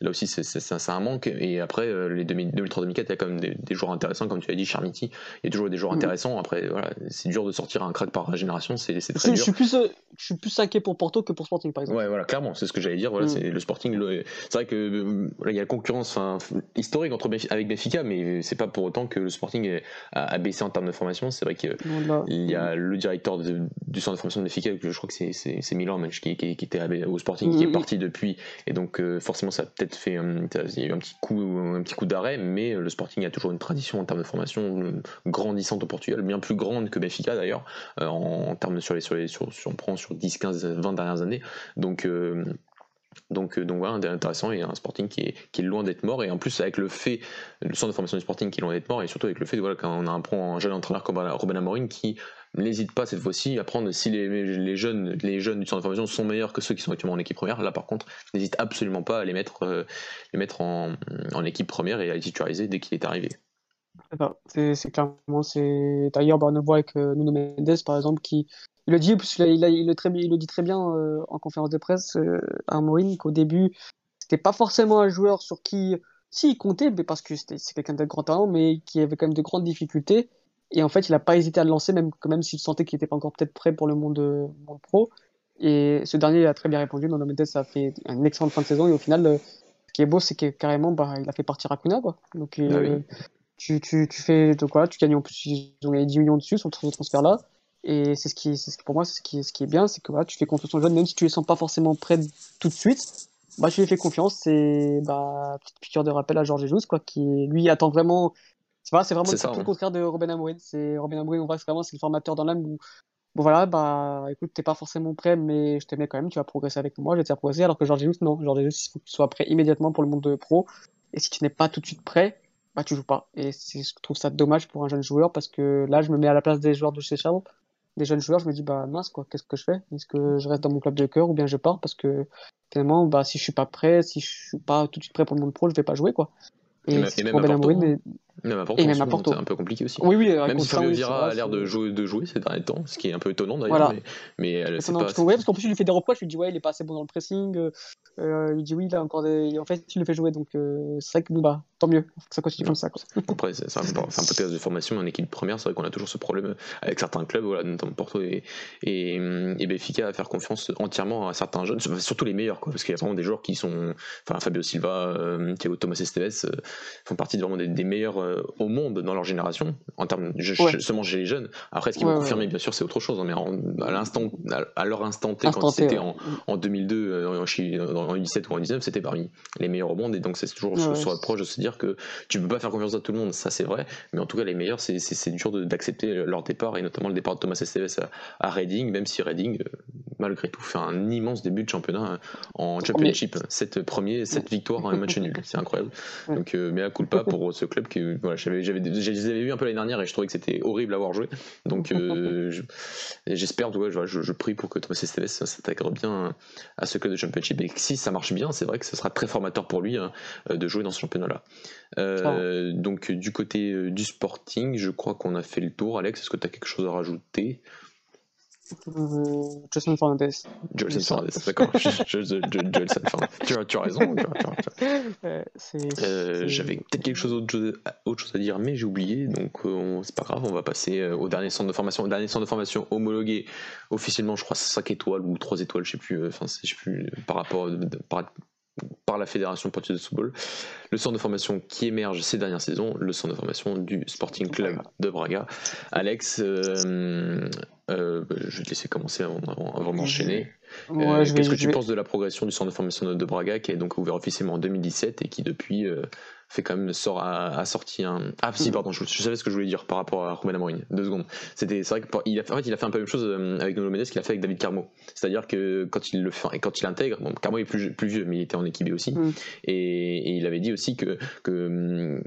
S1: là aussi c'est un manque. Et après les 2003-2004, il y a quand même des, joueurs intéressants, comme tu as dit, Charmity, il y a toujours des joueurs mm-hmm. intéressants. Après voilà, c'est dur de sortir un crack par génération, c'est très dur.
S2: Je suis plus je suis plus inquiet pour Porto que pour Sporting par exemple.
S1: Ouais voilà, clairement, c'est ce que j'allais dire. Voilà, mm. c'est le Sporting. C'est vrai que il y a la concurrence historique entre avec Benfica, mais c'est pas pour autant que le Sporting a, baissé en termes de formation. C'est vrai qu'il y a le directeur du centre de formation de Benfica, je crois que c'est Milan qui, qui, qui, était au Sporting, qui est mm-hmm. parti depuis, et donc euh, forcément ça a peut-être fait il y a eu un petit coup, un petit coup d'arrêt, mais le Sporting a toujours une tradition en termes de formation grandissante au Portugal, bien plus grande que Benfica d'ailleurs, euh, en, termes de sur les sur les sur, on prend sur 10, 15, 20 dernières années. Donc euh, donc, euh, donc voilà, intéressant et un Sporting qui est, qui est loin d'être mort. Et en plus, avec le fait, le centre de formation du Sporting qui est loin d'être mort, et surtout avec le fait, voilà, quand a un, un jeune entraîneur comme Robin Amorim qui n'hésite pas cette fois-ci à prendre si les, les, jeunes, les jeunes du centre de formation sont meilleurs que ceux qui sont actuellement en équipe première. Là, par contre, n'hésite absolument pas à les mettre, euh, les mettre en, en, équipe première et à les titulariser dès qu'il est arrivé.
S2: C'est clairement, c'est d'ailleurs, bah, on avec euh, Nuno Mendes par exemple qui il le dit, il, il, il, le, dit très bien euh, en conférence de presse euh, à Maureen qu'au début, c'était pas forcément un joueur sur qui, si il comptait, mais parce que c'est quelqu'un de grand talent, mais qui avait quand même de grandes difficultés. Et en fait, il n'a pas hésité à le lancer, même, même s'il sentait qu'il n'était pas encore peut-être prêt pour le monde, monde, pro. Et ce dernier a très bien répondu. Nuno Mendes a fait une excellente fin de saison. Et au final, euh, ce qui est beau, c'est que carrément, bah, il a fait partir Acuna. Quoi. Donc, ah tu, tu, tu, fais de quoi? Tu gagnes en plus, ils ont gagné 10 millions dessus sur ce transfert-là. Et c'est ce qui, c'est ce pour moi, c'est ce qui, ce qui est bien, c'est que voilà, tu fais confiance aux jeunes, même si tu les sens pas forcément prêts tout de suite. Bah, tu les fais confiance. C'est bah, petite piqûre de rappel à Georges Jesus, quoi, qui lui attend vraiment. C'est c'est vraiment le contraire de Robin Amouen. C'est Robin Amouen, on voit vraiment c'est le formateur dans l'âme où bon voilà, bah écoute, t'es pas forcément prêt, mais je t'aimais quand même, tu vas progresser avec moi, je vais te faire progresser. Alors que Georges Jesus, non, Georges Jesus, il faut que tu sois prêt immédiatement pour le monde de pro. Et si tu n'es pas tout de suite prêt, bah tu joues pas. Et je trouve ça dommage pour un jeune joueur parce que là, je me mets à la place des joueurs de chez Charles des jeunes joueurs, je me dis bah mince quoi, qu'est-ce que je fais? Est-ce que je reste dans mon club de cœur ou bien je pars? Parce que finalement bah si je suis pas prêt, si je suis pas tout de suite prêt pour le monde pro, je vais pas jouer quoi.
S1: Et, même, à Porto, mais... même c'est un peu compliqué aussi.
S2: Oui, oui,
S1: même si Fabio Vira a l'air de jouer, de jouer ces derniers temps, ce qui est un peu étonnant d'ailleurs. Mais, mais
S2: elle, pas... parce qu'en plus, il lui fait des reproches, il lui dit ouais, il est pas assez bon dans le pressing. Euh, euh, il dit oui, il a encore des. En fait, il le fait jouer, donc euh, c'est vrai que nous, bah, tant mieux, faut que ça continue comme ça. Quoi.
S1: Après, c'est un, un podcast de formation, en équipe première, c'est vrai qu'on a toujours ce problème avec certains clubs, voilà, notamment Porto et, et, et Benfica, à faire confiance entièrement à certains jeunes, surtout les meilleurs, quoi, parce qu'il y a vraiment des joueurs qui sont. Enfin, Fabio Silva, euh, Thiago Thomas Esteves euh, font partie vraiment des, meilleurs euh, au monde dans leur génération, en termes de, seulement chez les jeunes. Après, ce qui ouais, vont confirmer, bien sûr, c'est autre chose, hein, mais à, l'instant, à, leur instant T, quand c'était en, en, 2002, en, en, 2017 ou en 2019, c'était parmi les meilleurs au monde, et donc c'est toujours sur, proche de se dire que tu peux pas faire confiance à tout le monde, ça c'est vrai, mais en tout cas les meilleurs, c'est dur d'accepter leur départ, et notamment le départ de Thomas Esteves à, Reading, même si Reading, euh, malgré tout, fait un immense début de championnat euh, en Championship. 7 premiers, 7 victoires en match nul, c'est incroyable. Donc, euh, mais à coup pas pour ce club que voilà, j'avais, j'avais, je les avais vus un peu l'année dernière et je trouvais que c'était horrible à avoir joué. Donc, j'espère, je, je, je, prie pour que Thomas Esteves s'intègre bien à ce club de Championship et que si ça marche bien, c'est vrai que ce sera très formateur pour lui hein, de jouer dans ce championnat-là. Euh, donc du côté euh, du sporting, je crois qu'on a fait le tour. Alex, est-ce que tu as quelque chose à rajouter?
S2: euh, Jason Fernandez.
S1: Jason Fernandez, d'accord. Jason Fernandez. Tu as, tu as raison. J'avais peut-être quelque chose autre, autre, chose à dire, mais j'ai oublié. Donc c'est pas grave, on va passer au dernier centre de formation. Au dernier centre de formation homologué officiellement, je crois 5 étoiles ou 3 étoiles, je sais plus. Enfin, je sais plus par rapport par, par la Fédération portugaise de football. Le centre de formation qui émerge ces dernières saisons, le centre de formation du Sporting Club de Braga. Alex, euh, euh, je vais te laisser commencer avant, avant, d'enchaîner. Euh, qu'est-ce que tu penses de la progression du centre de formation de Braga qui est donc ouvert officiellement en 2017 et qui depuis fait quand même sort a, sorti un ah si mm. pardon je, savais ce que je voulais dire par rapport à Ruben Amorim deux secondes c'était c'est vrai qu'il a en fait il a fait un peu la même chose euh, avec Nuno Mendes qu'il a fait avec David Carmo c'est-à-dire que quand il le fait et quand il intègre bon Carmo est plus, plus vieux mais il était en équipe aussi mm. et, il avait dit aussi que que,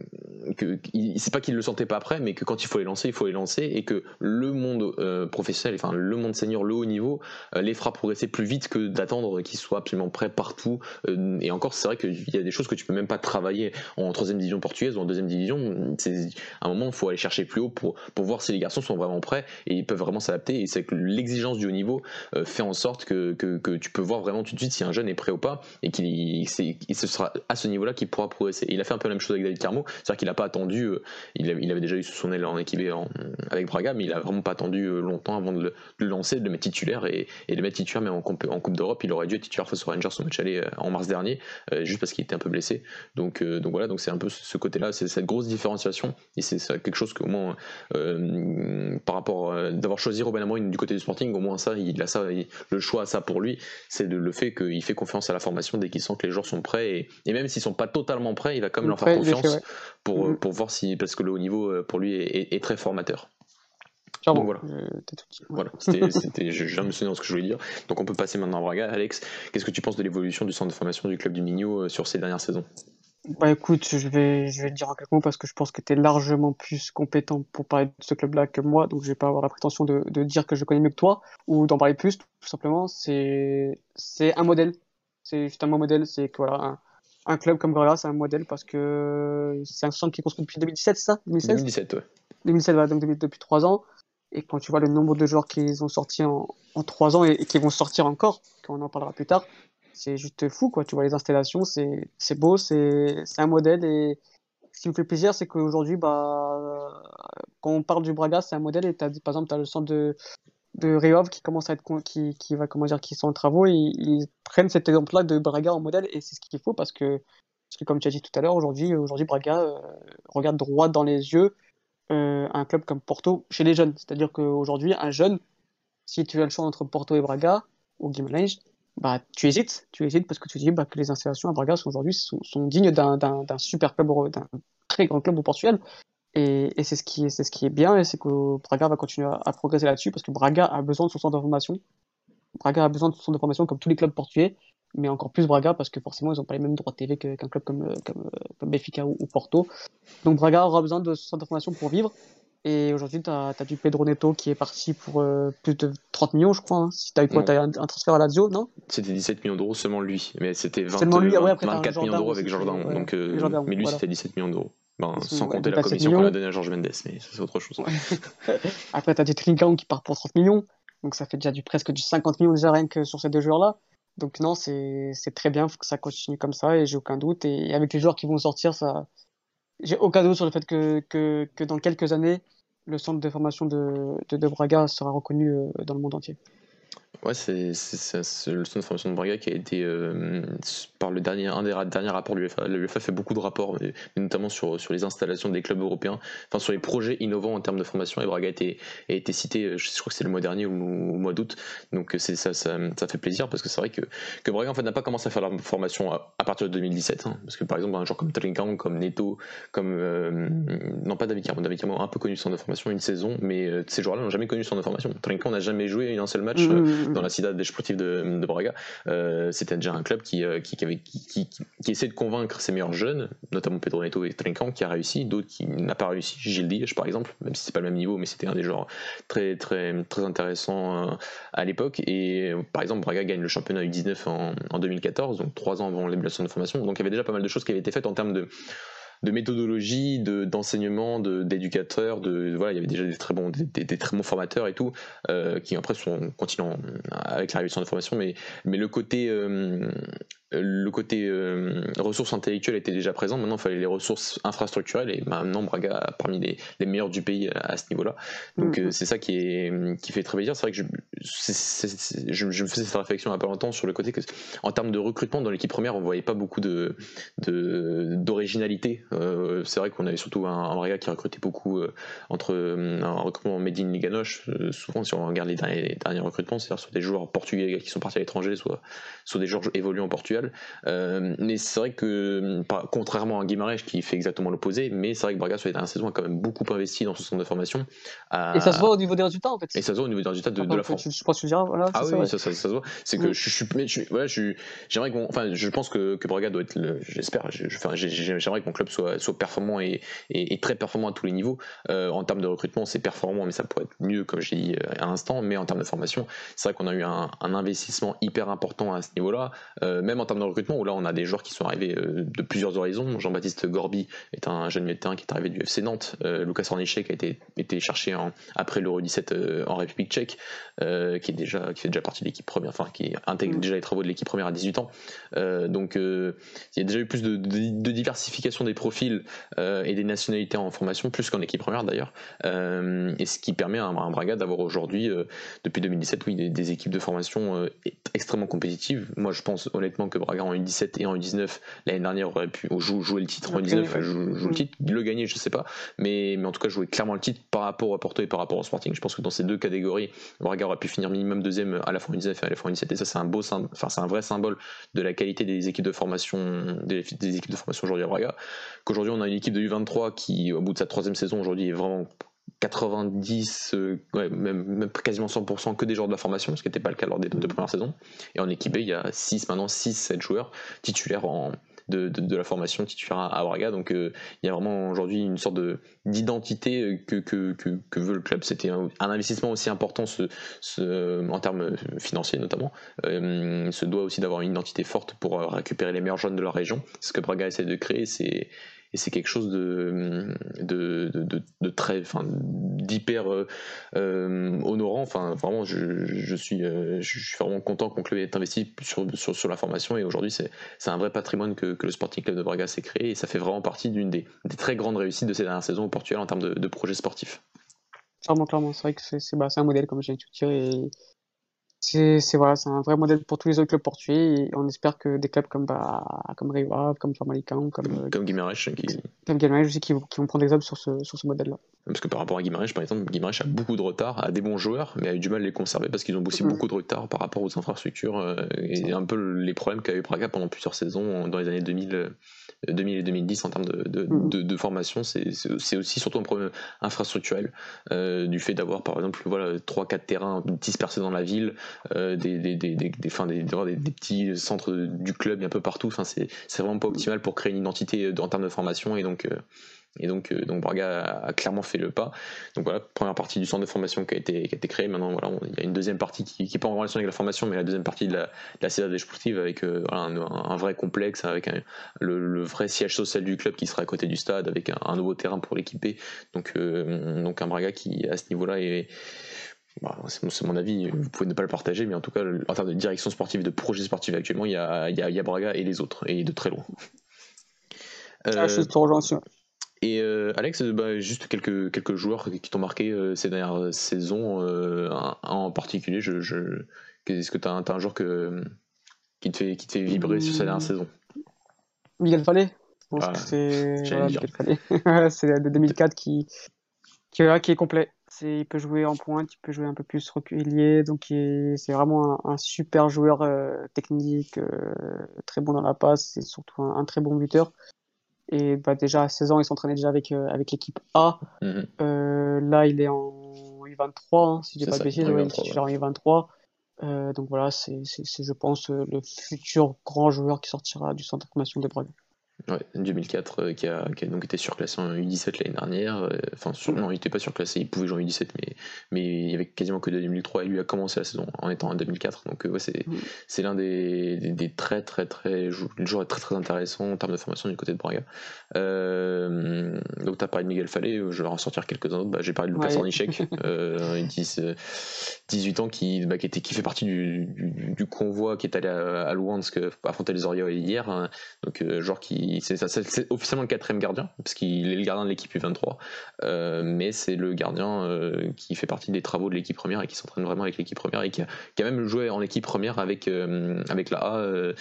S1: que c'est pas qu'il le sentait pas après mais que quand il faut les lancer il faut les lancer et que le monde euh, professionnel enfin le monde senior le haut niveau euh, les fera progresser plus vite que d'attendre qu'il soit absolument prêt partout. Euh, et encore, c'est vrai qu'il y a des choses que tu peux même pas travailler en troisième division portugaise ou en deuxième division. À un moment, il faut aller chercher plus haut pour, pour voir si les garçons sont vraiment prêts et ils peuvent vraiment s'adapter. Et c'est que l'exigence du haut niveau euh, fait en sorte que, que, que, tu peux voir vraiment tout de suite si un jeune est prêt ou pas et qu'il ce sera à ce niveau-là qu'il pourra progresser. Il a fait un peu la même chose avec David Carmo, c'est-à-dire qu'il n'a pas attendu, euh, il, avait, déjà eu son aile en équipe avec Braga, mais il a vraiment pas attendu longtemps avant de le, lancer, de le mettre titulaire et, de le mettre titulaire même en, en Coupe d'Europe. Il aurait dû être titulaire face aux Rangers au match aller en mars dernier, juste parce qu'il était un peu blessé. Donc, donc voilà, donc c'est un peu ce côté-là, c'est cette grosse différenciation et c'est quelque chose qu'au moins euh, par rapport euh, d'avoir choisi Robin Amorim du côté du Sporting, au moins ça, il a ça, le choix à ça pour lui, c'est le fait qu'il fait confiance à la formation dès qu'il sent que les joueurs sont prêts et, même s'ils sont pas totalement prêts, il va quand même leur faire confiance pour, mm-hmm. pour voir si parce que le haut niveau euh, pour lui est, très formateur. Donc voilà. voilà. C'était, souvenir de ce que je voulais dire. Donc on peut passer maintenant à Braga. Alex, qu'est-ce que tu penses de l'évolution du centre de formation du club du Migno sur ces dernières saisons?
S2: Bah écoute, je vais, je vais te dire en quelques mots parce que je pense que tu es largement plus compétent pour parler de ce club-là que moi, donc je vais pas avoir la prétention de, de, dire que je connais mieux que toi ou d'en parler plus, tout simplement. C'est, un modèle. C'est justement un modèle. C'est que voilà, un, un club comme Braga, c'est un modèle parce que c'est un centre qui est construit depuis 2017, c'est ça?
S1: 2016 2017, ouais.
S2: 2017, voilà, donc depuis, trois 3 ans. Et quand tu vois le nombre de joueurs qu'ils ont sortis en, en 3 ans et, et qui vont sortir encore, quand on en parlera plus tard, c'est juste fou, quoi. Tu vois, les installations, c'est beau, c'est un modèle. Et ce qui me fait plaisir, c'est qu'aujourd'hui, bah, quand on parle du Braga, c'est un modèle. Et as, par exemple, tu as le centre de, de qui commence à être qui, qui va comment dire qui sont en travaux ils prennent cet exemple-là de Braga en modèle et c'est ce qu'il faut parce que parce que comme tu as dit tout à l'heure aujourd'hui aujourd'hui Braga euh, regarde droit dans les yeux euh, un club comme Porto chez les jeunes c'est-à-dire qu'aujourd'hui un jeune si tu as le choix entre Porto et Braga ou Guimarães bah, tu hésites, tu hésites parce que tu dis bah, que les installations à Braga aujourd'hui sont, dignes d'un super club, d'un très grand club au Portugal. Et, c'est ce, qui est, ce qui est bien, et c'est que Braga va continuer à, progresser là-dessus parce que Braga a besoin de son centre de formation. Braga a besoin de son centre de formation comme tous les clubs portugais, mais encore plus Braga parce que forcément ils n'ont pas les mêmes droits de TV qu'un club comme, comme, ou, ou, Porto. Donc Braga aura besoin de son centre de formation pour vivre. Et aujourd'hui, tu as, du Pedro Neto qui est parti pour euh, plus de 30 millions, je crois. Hein. Si tu as eu quoi, tu as un, un, transfert à Lazio, non?
S1: C'était 17 millions d'euros seulement lui. Mais c'était 24 millions d'euros avec Jordan. donc, euh, mais lui, c'était 17 millions d'euros. Ben, sans compter la commission qu'on a donnée à Georges Mendes, mais c'est autre chose.
S2: après, tu as du Trincão qui part pour 30 millions. Donc ça fait déjà du, presque du 50 millions déjà rien que sur ces deux joueurs-là. Donc non, c'est très bien, il faut que ça continue comme ça et j'ai aucun doute. Et avec les joueurs qui vont sortir, ça, j'ai aucun doute sur le fait que, dans quelques années, le centre de formation de, de, de Braga sera reconnu euh, dans le monde entier.
S1: Ouais, c'est le centre de formation de Braga qui a été, euh, par le dernier, un des derniers rapports de l'UEFA, l'UEFA fait beaucoup de rapports, notamment sur, sur les installations des clubs européens, enfin sur les projets innovants en termes de formation, et Braga a été, a été cité, je crois que c'est le mois dernier ou au mois d'août, donc ça, ça, ça, fait plaisir, parce que c'est vrai que, que Braga en fait, n'a pas commencé à faire la formation à, partir de 2017, hein, parce que par exemple, un joueur comme Trinkan, comme Neto, comme, euh, non pas David Carmo, David Carmo a un peu connu centre de formation une saison, mais euh, ces joueurs-là n'ont jamais connu centre de formation. Trinkan n'a jamais joué un seul match. Mmh dans la Cidade des Sportifs de, Braga. Euh, c'était déjà un club qui, euh, qui, qui, de convaincre ses meilleurs jeunes, notamment Pedro Neto et Trinquant, qui a réussi, d'autres qui n'a pas réussi. Gilles Diaz, par exemple, même si c'est pas le même niveau, mais c'était un des joueurs très, très, très intéressant euh, à l'époque. Et par exemple, Braga gagne le championnat U19 en, en 2014, donc trois ans avant l'évaluation de formation. Donc il y avait déjà pas mal de choses qui avaient été faites en termes de de méthodologie, de, d'enseignement, de, d'éducateurs, de, voilà, il y avait déjà des très bons, des, très bons formateurs et tout, euh, qui après sont continuant avec la révision de formation, mais, mais le côté euh, le côté euh, ressources intellectuelles était déjà présent, maintenant il fallait les ressources infrastructurelles et maintenant Braga parmi les, les meilleurs du pays à, ce niveau-là. Donc mm. euh, c'est ça qui, est, qui fait très plaisir. C'est vrai que je, je, me faisais cette réflexion il n'y a pas longtemps sur le côté que en termes de recrutement dans l'équipe première on voyait pas beaucoup de d'originalité. Euh, c'est vrai qu'on avait surtout un, Braga qui recrutait beaucoup entre un recrutement Medine Liganoche. souvent si on regarde les derniers, derniers recrutements, c'est-à-dire sur des joueurs portugais qui sont partis à l'étranger, soit, soit des joueurs évoluant en Portugal euh, mais c'est vrai que, contrairement à Guimarães qui fait exactement l'opposé, mais c'est vrai que Braga sur les dernières saison a quand même beaucoup investi dans ce centre de formation.
S2: Et ça se voit au niveau des résultats en fait.
S1: Et ça se voit au niveau des résultats de, la,
S2: je pense que tu diras. Voilà,
S1: ah
S2: oui,
S1: ça, ça, ça, se voit. C'est que je, suis, je, voilà, je, j'aimerais qu'on, enfin, je pense que, que Braga doit être, j'espère, j'aimerais que mon club soit, soit performant et, et, très performant à tous les niveaux. Euh, en termes de recrutement, c'est performant, mais ça pourrait être mieux, comme j'ai dit à l'instant. Mais en termes de formation, c'est vrai qu'on a eu un, un, investissement hyper important à ce niveau-là. Euh, même en termes de recrutement, où là, on a des joueurs qui sont arrivés euh, de plusieurs horizons. Jean-Baptiste Gorby est un jeune milieu qui est arrivé du FC Nantes. Lucas Ornichek a été, été cherché en, après l'Euro 17 en République tchèque, qui est déjà qui fait déjà partie de l'équipe première, enfin qui intègre mm. déjà les travaux de l'équipe première à 18 ans. Euh, donc euh, il y a déjà eu plus de, diversification des profils euh, et des nationalités en formation, plus qu'en équipe première d'ailleurs. et ce qui permet à un, Braga d'avoir aujourd'hui, depuis 2017, oui, des, équipes de formation extrêmement compétitives. Moi je pense honnêtement que Braga en U17 et en U19 l'année dernière aurait pu jouer, le titre en U19, jouer, le titre, le gagner, je sais pas, mais, mais en tout cas jouer clairement le titre par rapport au Porto et par rapport au Sporting. Je pense que dans ces deux catégories, Braga aurait pu finir minimum deuxième à la fois en U19 et à la fois en U17 et ça c'est un beau, enfin c'est un vrai symbole de la qualité des équipes de formation, des, équipes de formation aujourd'hui à Braga. Qu'aujourd'hui on a une équipe de U23 qui, au bout de sa troisième saison aujourd'hui, est vraiment 90, euh, même, quasiment 100% que des joueurs de la formation, ce qui n'était pas le cas lors des deux premières saisons. Et en équipe il y a 6, maintenant 6, 7 joueurs titulaires en, de, la formation titulaire à Braga. Donc euh, il y a vraiment aujourd'hui une sorte d'identité euh, que, que, que, veut le club. C'était un, investissement aussi important ce, ce, en termes financiers notamment. Euh, se doit aussi d'avoir une identité forte pour récupérer les meilleurs jeunes de leur région. Ce que Braga essaie de créer, c'est et c'est quelque chose de, de, de, de très, enfin, d'hyper euh, euh, honorant. Enfin, vraiment, je, je suis, euh, je suis vraiment content qu'on club ait investi sur, sur, sur, la formation et aujourd'hui, c'est, un vrai patrimoine que, que, le Sporting Club de Braga s'est créé et ça fait vraiment partie d'une des, des, très grandes réussites de ces dernières saisons au Portugal en termes de, projets sportifs.
S2: Clairement, clairement, c'est vrai que c'est, bah, un modèle, comme j'ai dit, et c'est voilà, c'est un vrai modèle pour tous les autres clubs portugais et on espère que des clubs comme bah, comme Rio comme Famalicão, comme
S1: euh, comme Guimarães qui
S2: comme Guimarães aussi qui, qui vont prendre exemple sur ce sur ce modèle-là.
S1: Parce que par rapport à Guimarães, par exemple, Guimarães a beaucoup de retard, a des bons joueurs, mais a eu du mal à les conserver parce qu'ils ont aussi mm. beaucoup de retard par rapport aux infrastructures euh, et un peu les problèmes qu'a eu Praga pendant plusieurs saisons dans les années 2000 2000 et 2010 en termes de, mm. de, de, formation, c'est aussi surtout un problème infrastructurel, euh, du fait d'avoir par exemple voilà, 3-4 terrains dispersés dans la ville, euh, des, des, des, des, des, petits centres du club un peu partout, enfin, c'est vraiment pas optimal pour créer une identité en termes de formation et donc. Et donc, euh, donc Braga a, clairement fait le pas. Donc voilà, première partie du centre de formation qui a été, qui a été créé. Maintenant, voilà, il y a une deuxième partie qui n'est pas en relation avec la formation, mais la deuxième partie de la, de la sportive avec euh, un, vrai complexe, avec le, vrai siège social du club qui sera à côté du stade, avec un, nouveau terrain pour l'équiper. Donc, euh, donc un Braga qui, à ce niveau-là, est. Bah, c'est mon avis, vous pouvez ne pas le partager, mais en tout cas, en termes de direction sportive, de projet sportif actuellement, il y a, y a, Braga et les autres, et de très loin.
S2: Euh, je te rejoins
S1: et euh, Alex, euh, bah, juste quelques, quelques joueurs qui t'ont marqué euh, ces dernières saisons, en particulier, je, je... est-ce que tu as, un joueur que, qui, te fait, qui te fait vibrer sur ces dernières mmh. saisons?
S2: Miguel Fallet je pense ah, que c'est voilà, c'est de 2004 qui, qui, qui est complet. il peut jouer en pointe, il peut jouer un peu plus reculé, donc c'est vraiment un, super joueur technique, très bon dans la passe, c'est surtout un, très bon buteur. Et bah, déjà à 16 ans, il s'entraînait déjà avec, euh, avec l'équipe A. Mhm. Euh, là, il est en U23, hein, si je dis pas de bêtises, il est titulaire en U23. Euh, donc voilà, c'est, je pense, le futur grand joueur qui sortira du centre de formation de Braga.
S1: Ouais, 2004 euh, qui, a, qui, a, donc été surclassé en U17 l'année dernière. Euh, enfin, non, il n'était pas surclassé, il pouvait jouer en U17, mais, mais il y avait quasiment que de 2003 et lui a commencé la saison en étant en 2004. Donc, euh, ouais, c'est, mm. l'un des, des, très, très, très, joueurs très, très intéressants en termes de formation du côté de Braga. donc, tu as parlé de Miguel Fallet, je vais en sortir quelques-uns autres. Bah, j'ai parlé de Lucas Ornichek, 18 ans, qui, bah, qui, était, qui fait partie du, du, convoi qui est allé à, à Luhansk affronter les Orioles hier. Hein. donc, joueur qui c'est officiellement le quatrième gardien, parce qu'il est le gardien de l'équipe U23, euh, mais c'est le gardien euh, qui fait partie des travaux de l'équipe première et qui s'entraîne vraiment avec l'équipe première et qui a, même joué en équipe première avec, euh, avec la A.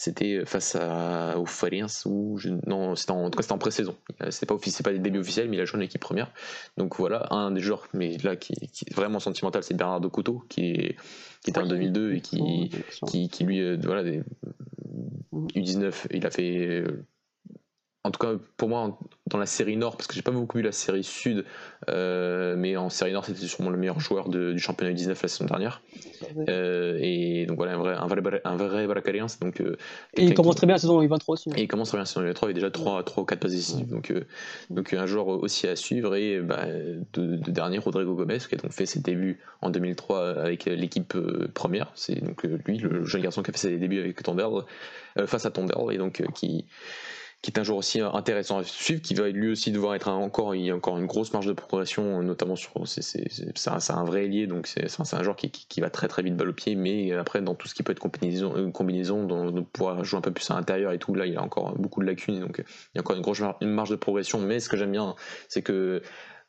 S1: c'était face à, au Fariens ou non c'était en, tout cas c'était en pré-saison. C'est pas officiel pas des débuts officiels mais il a joué en équipe première. Donc voilà un des joueurs mais là qui, est vraiment sentimental c'est Bernardo Couto qui est qui était en 2002 et qui, qui, qui lui voilà des, U19, il a fait en tout cas pour moi dans la série Nord, parce que j'ai pas beaucoup vu la série Sud, euh, mais en série Nord c'était sûrement le meilleur joueur du championnat U19 la saison dernière. Euh, et donc voilà, un vrai, un vrai, un vrai Donc,
S2: euh, et il commence très bien la saison U23 aussi. Hein.
S1: Et il commence très bien la saison U23, il a déjà 3, 3 ou 4 passes décisives. Donc, donc un joueur aussi à suivre. Et bah, de, dernier, Rodrigo Gomez, qui a donc fait ses débuts en 2003 avec l'équipe première. C'est donc lui, le jeune garçon qui a fait ses débuts avec Tonderdre, face à Tonderdre, et donc qui qui est un joueur aussi intéressant à suivre, qui va lui aussi devoir être encore, il y a encore une grosse marge de progression, notamment sur, c'est un, un, vrai ailier, donc c'est un joueur qui, qui, va très très vite balle au pied, mais après dans tout ce qui peut être combinaison, euh, combinaison dans, de pouvoir jouer un peu plus à l'intérieur et tout, là il a encore beaucoup de lacunes, donc il y a encore une grosse marge de progression, mais ce que j'aime bien, c'est que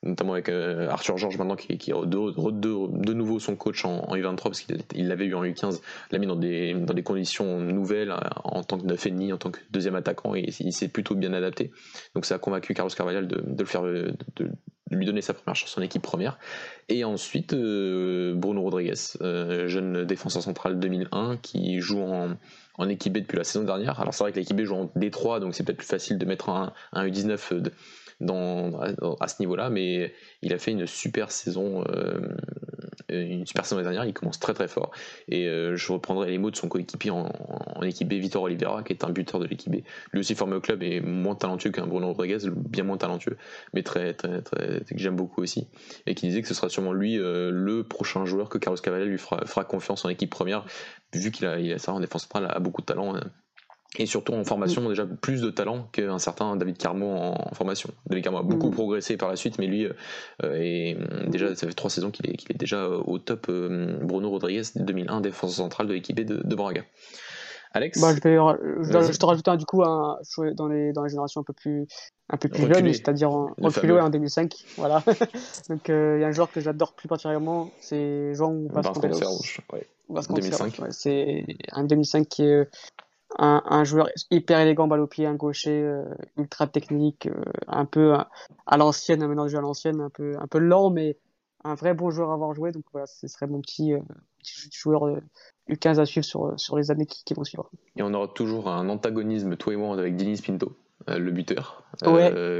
S1: notamment avec euh, Arthur Georges maintenant qui, qui de, nouveau son coach en, U23 parce qu'il l'avait eu en U15, l'a mis dans des, conditions nouvelles euh, en tant que neuf ennemi, en tant que deuxième attaquant et il s'est plutôt bien adapté. Donc ça a convaincu Carlos Carvalhal de, le faire, de, lui donner sa première chance en équipe première. Et ensuite euh, Bruno Rodriguez, jeune défenseur central 2001 qui joue en, en équipe B depuis la saison dernière. Alors c'est vrai que l'équipe B joue en D3 donc c'est peut-être plus facile de mettre un U19 à, ce niveau-là, mais il a fait une super saison, euh, une super saison dernière. Il commence très très fort. Et euh, je reprendrai les mots de son coéquipier en, équipe B, Vitor Oliveira, qui est un buteur de l'équipe B. Lui aussi formé au club et moins talentueux qu'un Bruno Rodriguez, bien moins talentueux, mais très très très, que j'aime beaucoup aussi. Et qui disait que ce sera sûrement lui euh, le prochain joueur que Carlos Cavalier lui fera, confiance en équipe première, vu qu'il a, il a ça en défense centrale, a beaucoup de talent et surtout en formation, déjà plus de talent qu'un certain David Carmo en, formation. David Carmo a beaucoup mm. progressé par la suite, mais lui, euh, déjà, ça fait trois saisons qu'il est, est, déjà au top. Euh, Bruno Rodriguez, 2001, défenseur central de l'équipe de, de Braga. Alex
S2: bah, je, vais, je, te rajoute un, du coup un, dans, les, dans les générations un peu plus, un peu plus jeunes, c'est-à-dire en, en 2005. Voilà. Donc euh, il y a un joueur que j'adore plus particulièrement, c'est Jean Vasconcelos. Ouais. 2005. Ouais, c'est un 2005 qui est un, joueur hyper élégant, balle au pied, un gaucher, euh, ultra technique, euh, un peu à, l'ancienne, un de jeu à l'ancienne, un peu, un peu lent, mais un vrai bon joueur à avoir joué. Donc voilà, ce serait mon petit, euh, joueur U15 à suivre sur, sur les années qui, vont suivre.
S1: Et on aura toujours un antagonisme, toi et moi, avec Denis Pinto. le buteur,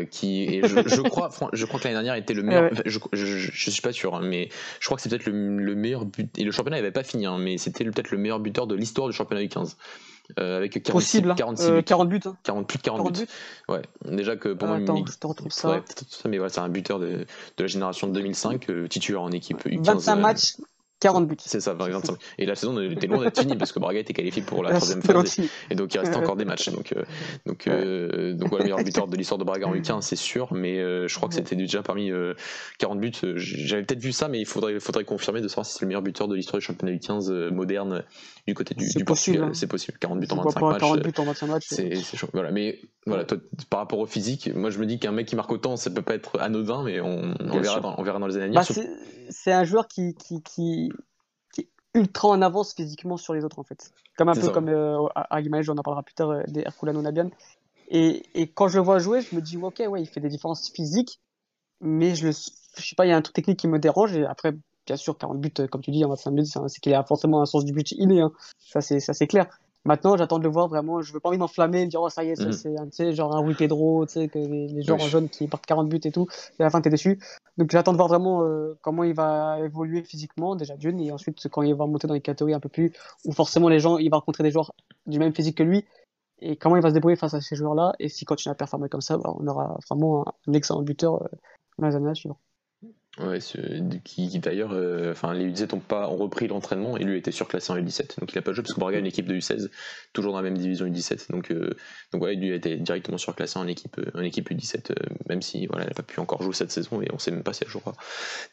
S1: qui et je, crois, je crois que l'année dernière était le meilleur. Je, je, suis pas sûr, hein, mais je crois que c'est peut-être le, meilleur but. Et le championnat n'avait pas fini, hein, mais c'était peut-être le meilleur buteur de l'histoire du championnat U15. Euh, avec 46,
S2: Possible,
S1: 46 euh,
S2: 40 buts.
S1: 40, plus de 40, buts. Ouais, déjà que pour moi,
S2: Attends, je te retrouve ça. Ouais,
S1: mais voilà, c'est un buteur de, de, la génération de 2005, euh, titulaire en équipe U15.
S2: 25 matchs, 40 buts.
S1: C'est ça, 25. Et la saison était loin d'être finie parce que Braga était qualifié pour la troisième phase. Et, donc il reste encore des matchs. Donc, euh, donc, euh, donc le meilleur buteur de l'histoire de Braga en U15, c'est sûr. Mais euh, je crois que c'était déjà parmi 40 buts. J'avais peut-être vu ça, mais il faudrait, faudrait confirmer de savoir si c'est le meilleur buteur de l'histoire du championnat U15 moderne du côté du, du Portugal. Hein. C'est possible. 40 buts en 25 matchs.
S2: 40 buts en 25 matchs.
S1: C'est chaud. Voilà. Mais voilà, toi, par rapport au physique, moi je me dis qu'un mec qui marque autant, ça peut pas être anodin, mais on, on verra, dans, on verra dans les années à venir.
S2: Bah, c'est un joueur qui, qui, qui ultra en avance physiquement sur les autres en fait. Comme un peu comme euh, on en parlera plus tard, euh, des Herculano Nabian. Et, et, quand je le vois jouer, je me dis, ok, ouais, il fait des différences physiques, mais je, le, je sais pas, il y a un truc technique qui me dérange. Et après, bien sûr, 40 buts, comme tu dis, en 25 minutes, c'est qu'il a forcément un sens du but inné. Hein. Ça, c'est clair. Maintenant, j'attends de le voir vraiment. Je veux pas envie m'enflammer, me dire, oh, ça y est, c'est genre un Rui Pedro, tu sais, que les, les joueurs jeunes qui portent 40 buts et tout, et à la fin, t'es déçu. Donc, j'attends de voir vraiment euh, comment il va évoluer physiquement, déjà d'une, et ensuite, quand il va monter dans les catégories un peu plus, où forcément, les gens, il va rencontrer des joueurs du même physique que lui, et comment il va se débrouiller face à ces joueurs-là, et s'il continue à performer comme ça, bah, on aura vraiment un, excellent buteur euh, dans les années à suivre.
S1: Ouais, qui, d'ailleurs, euh, enfin les U17 ont pas ont repris l'entraînement et lui était surclassé en U17, donc il a pas joué parce que Braga a une équipe de U16, toujours dans la même division U17, donc euh, donc ouais, lui a été directement surclassé en équipe euh, en équipe U17, même si voilà, elle n'a pas pu encore jouer cette saison et on sait même pas si elle jouera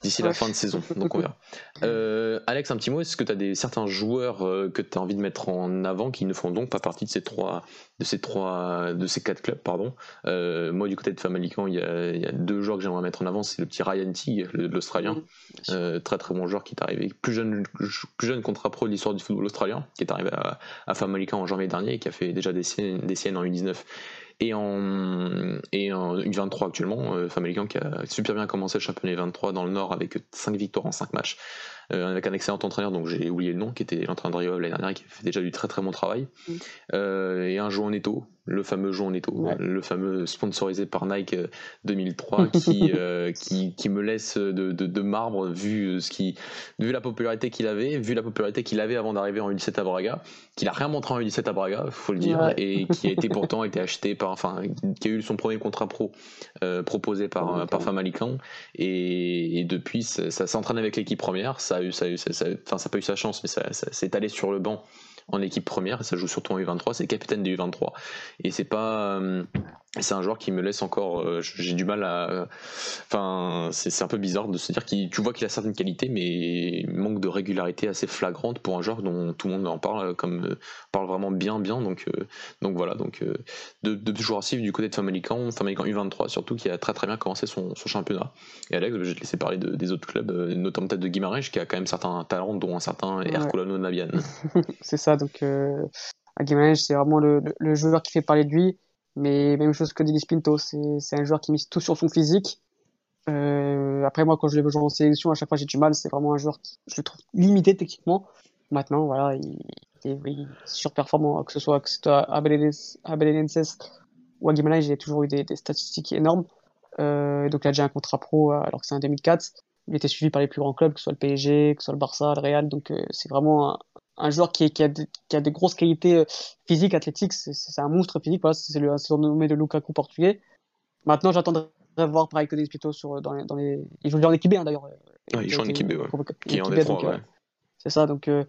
S1: d'ici la fin de saison, donc on verra. Alex, un petit mot, est-ce que tu as des certains joueurs que tu as envie de mettre en avant qui ne font donc pas partie de ces trois de ces trois de ces quatre clubs, pardon? moi du côté de Famalican, il y a, il y a deux joueurs que j'aimerais mettre en avant, c'est le petit Ryan Teague l'Australien. Mm, euh, très très bon joueur qui est arrivé plus jeune, plus jeune contrat pro de l'histoire du football australien, qui est arrivé à, à Famalicão en janvier dernier et qui a fait déjà des siennes, des siennes en U19 et en, et en U23 actuellement. Euh, Famalicão qui a super bien commencé le championnat U23 dans le Nord avec 5 victoires en 5 matchs. Euh, avec un excellent entraîneur, donc j'ai oublié le nom, qui était l'entraîneur de l'année dernière, qui fait déjà du très très bon travail. Mm. Euh, et un joueur Neto, le fameux Jean Neto, le fameux sponsorisé par Nike 2003 qui, qui, qui, me laisse de, de, marbre vu, ce qui, vu la popularité qu'il avait, vu la popularité qu'il avait avant d'arriver en U17 à Braga, qu'il a rien montré en U17 à Braga, faut le dire, et qui a été pourtant été acheté par, enfin, qui a eu son premier contrat pro proposé par, par Famalicão, et, et depuis ça, s'entraîne avec l'équipe première, ça eu, ça a eu, enfin, ça pas eu sa chance, mais ça, ça s'est allé sur le banc en équipe première, ça joue surtout en U23, c'est capitaine des U23. Et c'est pas. Euh, c'est un joueur qui me laisse encore. Euh, j'ai du mal à. Enfin, c'est un peu bizarre de se dire qu'il. Tu vois qu'il a certaines qualités, mais manque de régularité assez flagrante pour un joueur dont tout le monde en parle, comme euh, parle vraiment bien, bien. Donc, donc voilà. Donc, de, de joueurs assis du côté de Famalicão, Famalicão U23 surtout, qui a très très bien commencé son, son championnat. Et Alex, je vais te laisser parler des autres clubs, notamment peut-être de Guimarães, qui a quand même certains talents, dont un certain Herculano Navian.
S2: c'est ça donc, euh, à c'est vraiment le, joueur qui fait parler de lui. Mais même chose que Denis Pinto, c'est un joueur qui mise tout sur son physique. Euh, après, moi, quand je l'ai vu jouer en sélection, à chaque fois, j'ai du mal. C'est vraiment un joueur qui je le trouve limité techniquement. Maintenant, voilà, il, est, surperformant, que ce soit, à Belenenses ou à Guimarães, j'ai toujours eu des, statistiques énormes. Euh, donc, il a déjà un contrat pro alors que c'est en 2004. Il était suivi par les plus grands clubs, que ce soit le PSG, que ce soit le Barça, le Real. Donc, c'est vraiment un, un joueur qui, qui, a qui, a des grosses qualités euh, physiques, athlétiques. C'est un monstre physique. Voilà, c'est le surnommé de Lukaku portugais. Maintenant, j'attendrai voir pareil que des sur, dans, les, dans les... Il joue en équipe hein, d'ailleurs.
S1: Ah, il joue en équipe ouais. Qui est en D3, ouais.
S2: C'est ça, donc. Euh...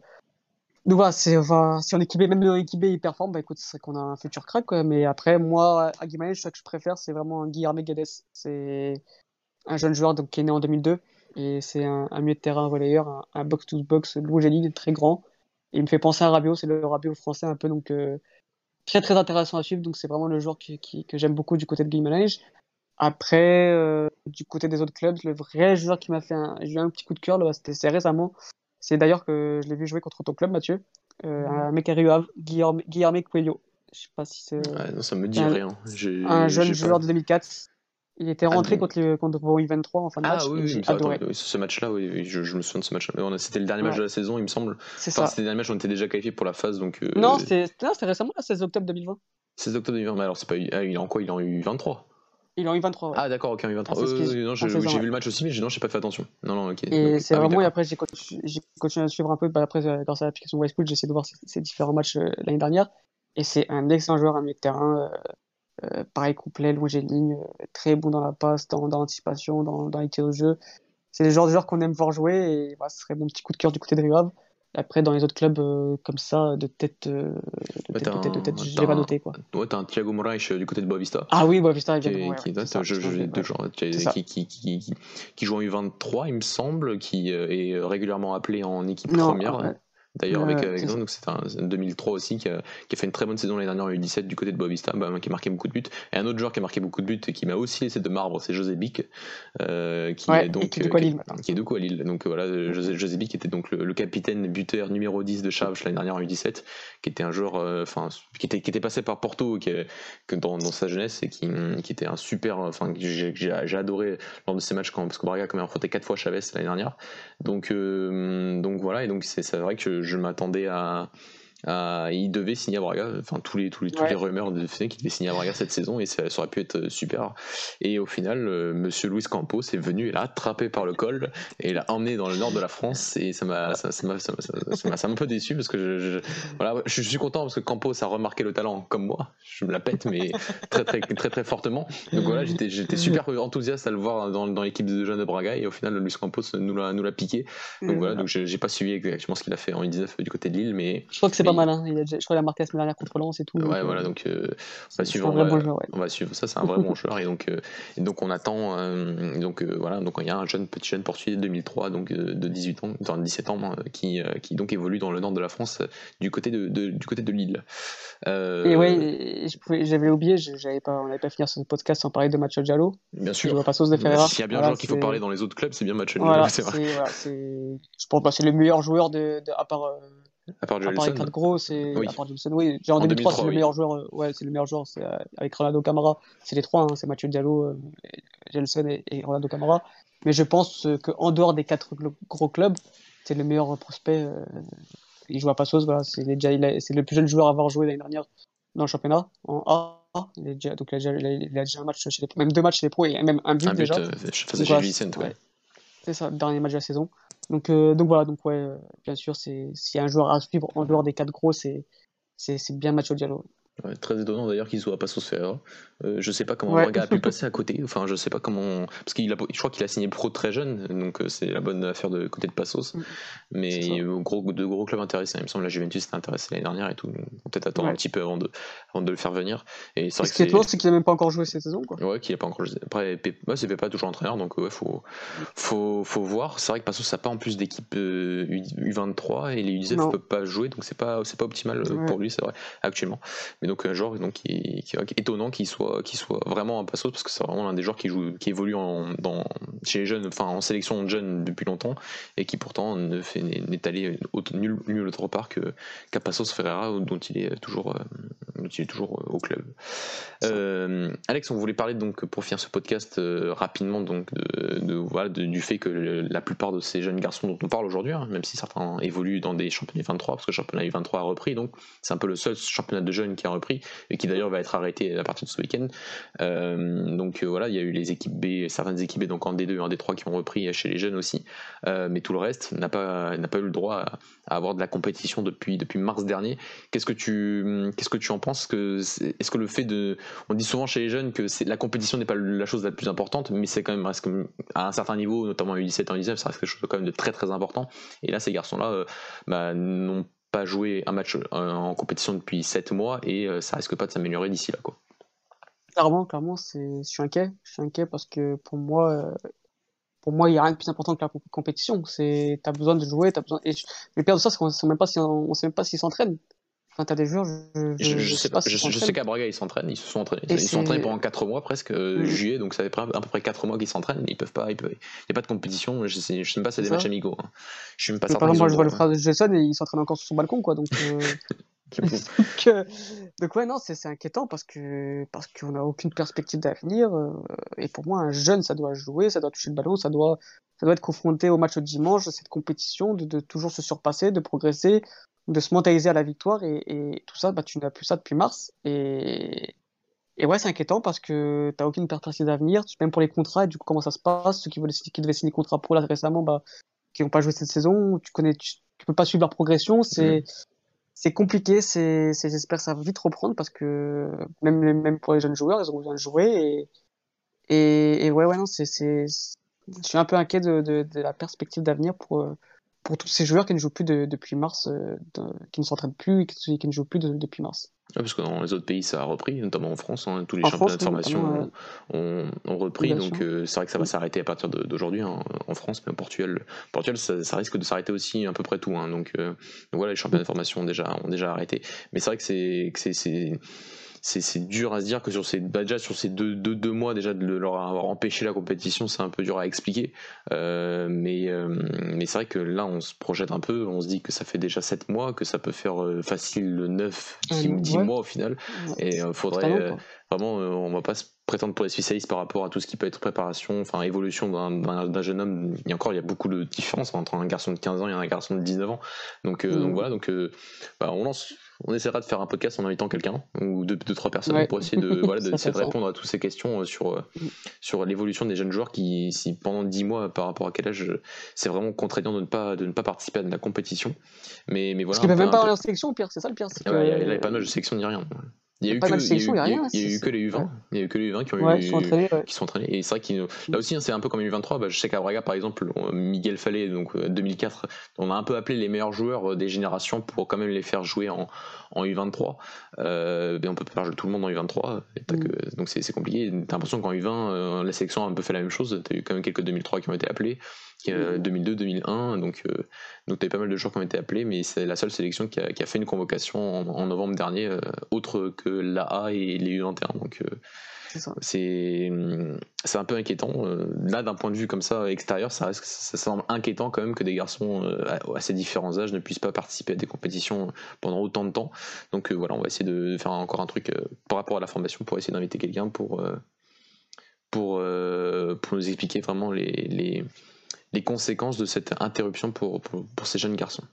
S2: Donc voilà, enfin, si en équipe même en équipe il performe, bah écoute, c'est qu'on a un futur crack, quoi. Mais après, moi, à Guimarães, ce que je préfère, c'est vraiment Guillermo Guedes. C'est un jeune joueur donc, qui est né en 2002. Et c'est un, un milieu de terrain relayeur, un box-to-box, -box, très grand il me fait penser à Rabiot, c'est le Rabiot français un peu, donc euh, très très intéressant à suivre. Donc c'est vraiment le joueur qui, que j'aime beaucoup du côté de Guimarães. Après, euh, du côté des autres clubs, le vrai joueur qui m'a fait un, eu un petit coup de cœur, c'était récemment. C'est d'ailleurs que je l'ai vu jouer contre ton club, Mathieu. Euh, mhm. Un mec à Rio Guillermo, Guillermo Coelho. Je sais pas si c'est.
S1: non, ça me dit rien.
S2: Un jeune joueur de 2004 il était rentré ah, contre, le, contre 23 en fin de
S1: ah
S2: match.
S1: Ah oui, oui adoré. ce match-là, oui, je, me souviens de ce match-là. C'était le dernier match de la saison, il me semble. C'est ça. C'était le dernier match, on était déjà qualifié pour la phase. Donc,
S2: euh... Non, c'était récemment, le 16 octobre 2020.
S1: 16 octobre 2020, mais alors c'est pas ah, il est en quoi? Il est en U23
S2: il est en U23. Ouais.
S1: Ah d'accord, ok, en U23. Ah, euh, j'ai vu le match aussi, mais non, j'ai pas fait attention. Non, non, ok.
S2: Et c'est ah vraiment, et après, j'ai continué à suivre un peu. Bah, après, euh, grâce à l'application Westpool, j'ai essayé de voir ces, différents matchs euh, l'année dernière. Et c'est un excellent joueur, un milieu de terrain. Euh, euh, pareil complet, ligne euh, très bon dans la passe, dans, l'anticipation, dans, dans les tirs de jeu. C'est le genre de joueur qu'on aime voir jouer et bah, ce serait mon petit coup de cœur du côté de Rio Après, dans les autres clubs euh, comme ça, de tête, de tête, de tête, de tête, je l'ai pas noté. Quoi.
S1: Ouais, t'as un Thiago Moraes du côté de Boavista.
S2: Ah oui, Boavista,
S1: évidemment. Qui, qui, qui, joue en U23, il me semble, qui est régulièrement appelé en équipe première d'ailleurs avec, avec nous. Donc c'est un, 2003 aussi qui a, qui a, fait une très bonne saison l'année dernière en U17 du côté de Bobista, bah, qui a marqué beaucoup de buts. Et un autre joueur qui a marqué beaucoup de buts et qui m'a aussi laissé de marbre, c'est José Bic, euh, qui est donc qui est,
S2: de Lille,
S1: qui est de quoi Lille. Donc voilà, José, José Bic était donc le, capitaine buteur numéro 10 de Chaves l'année dernière en U17, qui était un joueur, euh, enfin qui était qui était passé par Porto qui, que dans, dans, sa jeunesse et qui, qui était un super, enfin j'ai adoré lors de ces matchs quand parce que Braga a quand même affronté quatre fois Chavez l'année dernière. Donc euh, donc voilà et donc c'est vrai que je m'attendais à, il devait signer à Braga, enfin tous les, tous les, toutes les rumeurs de qu'il devait signer à Braga cette saison et ça, aurait pu être euh, super. Et au final, euh, monsieur Luis Campos est venu et l'a attrapé par le col et l'a emmené dans le nord de la France et ça m'a ça, un peu déçu parce que je, voilà, je suis content parce que Campos a remarqué le talent comme moi, je me la pète mais très très très très, fortement. Donc voilà, j'étais j'étais super enthousiaste à le voir dans, dans l'équipe de jeunes de Braga et au final Luis Campos nous l'a nous l'a piqué. Donc voilà, donc j'ai pas suivi exactement ce qu'il a fait en U19 du côté de Lille mais
S2: je crois que c'est pas mal. Hein. Il a je crois qu'il a marqué la semaine dernière contre Lens et tout.
S1: Ouais, voilà, donc euh, on, va suivre, on, va, suivre ça, c'est un vrai bon joueur. Et donc, euh, et donc on attend. Euh, donc voilà, donc il y a un jeune petit jeune portugais de 2003, donc de 18 ans, dans 17 ans, qui, qui donc évolue dans le nord de la France, du côté de, du côté de Lille.
S2: Et ouais, j'avais oublié, j'avais pas, on n'avait pas fini ce podcast sans parler de Macho Diallo.
S1: Bien sûr. S'il y a bien un joueur qu'il faut parler dans les autres clubs, c'est bien Macho Diallo. c'est vrai.
S2: je pense que c'est le meilleur joueur de, à part
S1: à part Joelson.
S2: À part Gros, c'est. Oui. À part Joelson, oui. Genre en, 2003, c'est le meilleur joueur. Euh, ouais, c'est le meilleur joueur. C'est euh, avec Ronaldo Camara. C'est les trois. Hein, c'est Mathieu Diallo, euh, Gelson et, et, Ronaldo Camara. Mais je pense qu'en dehors des quatre gros clubs, c'est le meilleur prospect. il joue à Passos. Voilà, c'est déjà, c'est le plus jeune joueur à avoir joué l'année dernière dans le championnat, en A. Il a déjà, donc il a déjà, il a déjà un match chez les même deux matchs chez les pros et même un but,
S1: Un but
S2: déjà.
S1: euh, face à ouais.
S2: ouais. C'est ça, le dernier match de la saison. Donc, euh, donc voilà, donc ouais, euh, bien sûr, s'il y a un joueur à suivre en dehors des quatre gros, c'est c'est bien Macho Diallo.
S1: Très étonnant d'ailleurs qu'il soit à Passos Ferreira. Euh, je sais pas comment
S2: Ouais.
S1: Braga a pu passer à côté. Enfin, je sais pas comment. Parce qu'il a, je crois qu'il a signé pro très jeune, donc euh, c'est la bonne affaire de côté de Passos.
S2: Mm.
S1: Mais il y a eu gros, de gros clubs intéressés. Il me semble que la Juventus était intéressée l'année dernière et tout. Peut-être attendre
S2: Ouais.
S1: un petit peu avant de, avant de le faire venir. Et c'est
S2: ce qui est
S1: c'est.
S2: étonnant, c'est qu'il a même pas encore joué cette saison, quoi.
S1: Ouais, qu'il a pas encore. Après, Pep- ouais, c'est Pepa toujours entraîneur, donc ouais, faut, faut, faut voir. C'est vrai que Passos n'a pas en plus d'équipe euh, U- U23 et les U19
S2: Non.
S1: ne peuvent pas jouer, donc c'est pas, c'est pas optimal pour lui, c'est vrai, actuellement. Mais donc un joueur donc, qui, qui, qui est étonnant qu'il soit, qu'il soit vraiment un Passos parce que c'est vraiment l'un des joueurs qui, joue, qui évolue en, dans, chez les jeunes, en sélection de jeunes depuis longtemps et qui pourtant n'est allé autre- nul, nul autre part que, qu'à Passos Ferreira dont il est toujours, euh, dont il est toujours euh, au club. Euh, Alex, on voulait parler donc pour finir ce podcast euh, rapidement donc du fait que la plupart de ces jeunes garçons dont on parle aujourd'hui, hein, même si certains évoluent dans des championnats 23 parce que le championnat U23 a repris, donc c'est un peu le seul championnat de jeunes qui a repris et qui d'ailleurs va être arrêté à partir de ce week-end. Euh, donc euh, voilà, il y a eu les équipes B, certaines équipes B donc en D2 et en D3 qui ont repris chez les jeunes aussi, Euh, mais tout le reste n'a pas eu le droit à, avoir de la compétition depuis mars dernier. Qu'est-ce que tu en penses? Est-ce que le fait de on dit souvent chez les jeunes que la compétition n'est pas la chose la plus importante, mais c'est quand même à un certain niveau, notamment en U17 en U19, ça reste quelque chose de quand même de très très important. Et là, ces garçons-là bah, n'ont pas joué un match en compétition depuis 7 mois et ça risque pas de s'améliorer d'ici là. Quoi.
S2: Clairement, clairement, c'est, je suis inquiet. Je suis inquiet parce que pour moi, euh, pour moi, il n'y a rien de plus important que la comp- compétition. C'est, t'as besoin de jouer, t'as besoin. Et je- le pire de ça, c'est qu'on sait même pas si on sait même pas s'ils s'entraînent. Enfin, t'as des joueurs, je,
S1: Je, je sais pas,
S2: s'ils
S1: je sais qu'à Braga ils s'entraînent, ils se sont entraînés.
S2: Et
S1: Ils sont entraînés pendant 4 mois presque, euh,
S2: Mm.
S1: juillet, donc ça fait à peu près 4 mois qu'ils s'entraînent, ils peuvent pas, ils peuvent, il n'y a pas de compétition, je sais, je sais même pas si c'est des
S2: ça.
S1: matchs amicaux. hein. Je suis même pas certain
S2: par exemple, moi, je vois
S1: le
S2: frère de Jason et il s'entraîne encore sur son balcon, quoi. Donc, euh. donc, euh, donc ouais, non, c'est inquiétant parce que parce qu'on n'a aucune perspective d'avenir. euh, et pour moi, un jeune, ça doit jouer, ça doit toucher le ballon, ça doit ça doit être confronté au match de dimanche, cette compétition, de, toujours se surpasser, de progresser, de se mentaliser à la victoire. Et, tout ça, bah, tu n'as plus ça depuis mars. Et, et ouais, c'est inquiétant parce que tu n'as aucune perspective d'avenir, même pour les contrats. Et du coup, comment ça se passe Ceux qui, veulent, qui devaient signer contrat pro là récemment, bah, qui n'ont pas joué cette saison, tu connais, tu, peux pas suivre leur progression. C'est c'est compliqué. C'est, j'espère ça va vite reprendre parce que même, même pour les jeunes joueurs, ils ont besoin de jouer. Et, et, et ouais, ouais, non, c'est, je suis un peu inquiet de, de, de la perspective d'avenir pour, pour tous ces joueurs qui ne jouent plus de- depuis mars, euh, de- qui ne s'entraînent plus et qui, qui ne jouent plus de- depuis mars.
S1: Ouais, parce que dans les autres pays ça a repris, notamment en France, hein, tous les
S2: En
S1: championnats
S2: France,
S1: de formation ont, ont repris, donc euh, c'est vrai que ça va s'arrêter à partir d'aujourd'hui hein, en France, mais au Portugal, Portugal ça, ça risque de s'arrêter aussi à peu près tout, hein, donc, euh, donc voilà, les championnats de formation ont déjà, ont déjà arrêté. Mais c'est vrai que c'est c'est- dur à se dire que sur ces bah déjà sur ces deux, deux, deux mois déjà de leur avoir empêché la compétition c'est un peu dur à expliquer. Euh, mais euh, mais c'est vrai que là on se projette un peu on se dit que ça fait déjà 7 mois que ça peut faire euh, facile le 9 10,
S2: Un an,
S1: 10
S2: ouais.
S1: mois au final. Et faudrait vraiment on va pas se prétendre pour les spécialistes par rapport à tout ce qui peut être préparation enfin évolution d'un- jeune homme. Il y a encore il y a beaucoup de différences entre un garçon de 15 ans et un garçon de 19 ans. Donc euh,
S2: Mhm.
S1: donc voilà donc euh, bah, on lance on essaiera de faire un podcast en invitant quelqu'un ou deux, deux trois personnes
S2: Ouais.
S1: pour essayer de voilà de répondre à toutes ces questions euh, sur euh,
S2: Mhm.
S1: sur l'évolution des jeunes joueurs qui si pendant 10 mois par rapport à quel âge euh, c'est vraiment contraignant de ne pas de ne pas participer à de la compétition mais mais voilà
S2: Parce
S1: peu-
S2: même pas en sélection, pire, c'est ça le pire.
S1: il y a-
S2: que-
S1: il y avait pas de sélection ni rien. Il y a eu- que les U20.
S2: ouais.
S1: Il y a eu que les U20 qui ont
S2: Ouais,
S1: eu,
S2: sont entraînés, ouais.
S1: qui sont entraînés. Et c'est vrai qu'il là aussi hein, c'est un peu comme les U23. Bah, je sais qu'à Braga par exemple, Miguel Fallet donc euh, 2004, on a un peu appelé les meilleurs joueurs euh, des générations pour quand même les faire jouer en, en U23. Euh, mais on peut pas faire jouer tout le monde en U23. et t'as
S2: Mm.
S1: que- donc c'est compliqué. T'as l'impression qu'en U20 euh, la sélection a un peu fait la même chose. T'as eu quand même quelques 2003 qui ont été appelés. qui, euh,
S2: Mm.
S1: 2002, 2001, donc euh, donc t'avais pas mal de joueurs qui ont été appelés, mais c'est la seule sélection qui a, qui a fait une convocation en, en novembre dernier, euh, autre que l'AA et les U21. Donc euh,
S2: C'est
S1: un peu inquiétant. Euh, Là, d'un point de vue comme ça extérieur, ça reste ça semble inquiétant quand même que des garçons euh, à, ces différents âges ne puissent pas participer à des compétitions pendant autant de temps. Donc voilà, on va essayer de faire encore un truc par rapport à la formation pour essayer d'inviter quelqu'un pour pour pour nous expliquer vraiment les, les les conséquences de cette interruption pour, pour, pour ces jeunes garçons.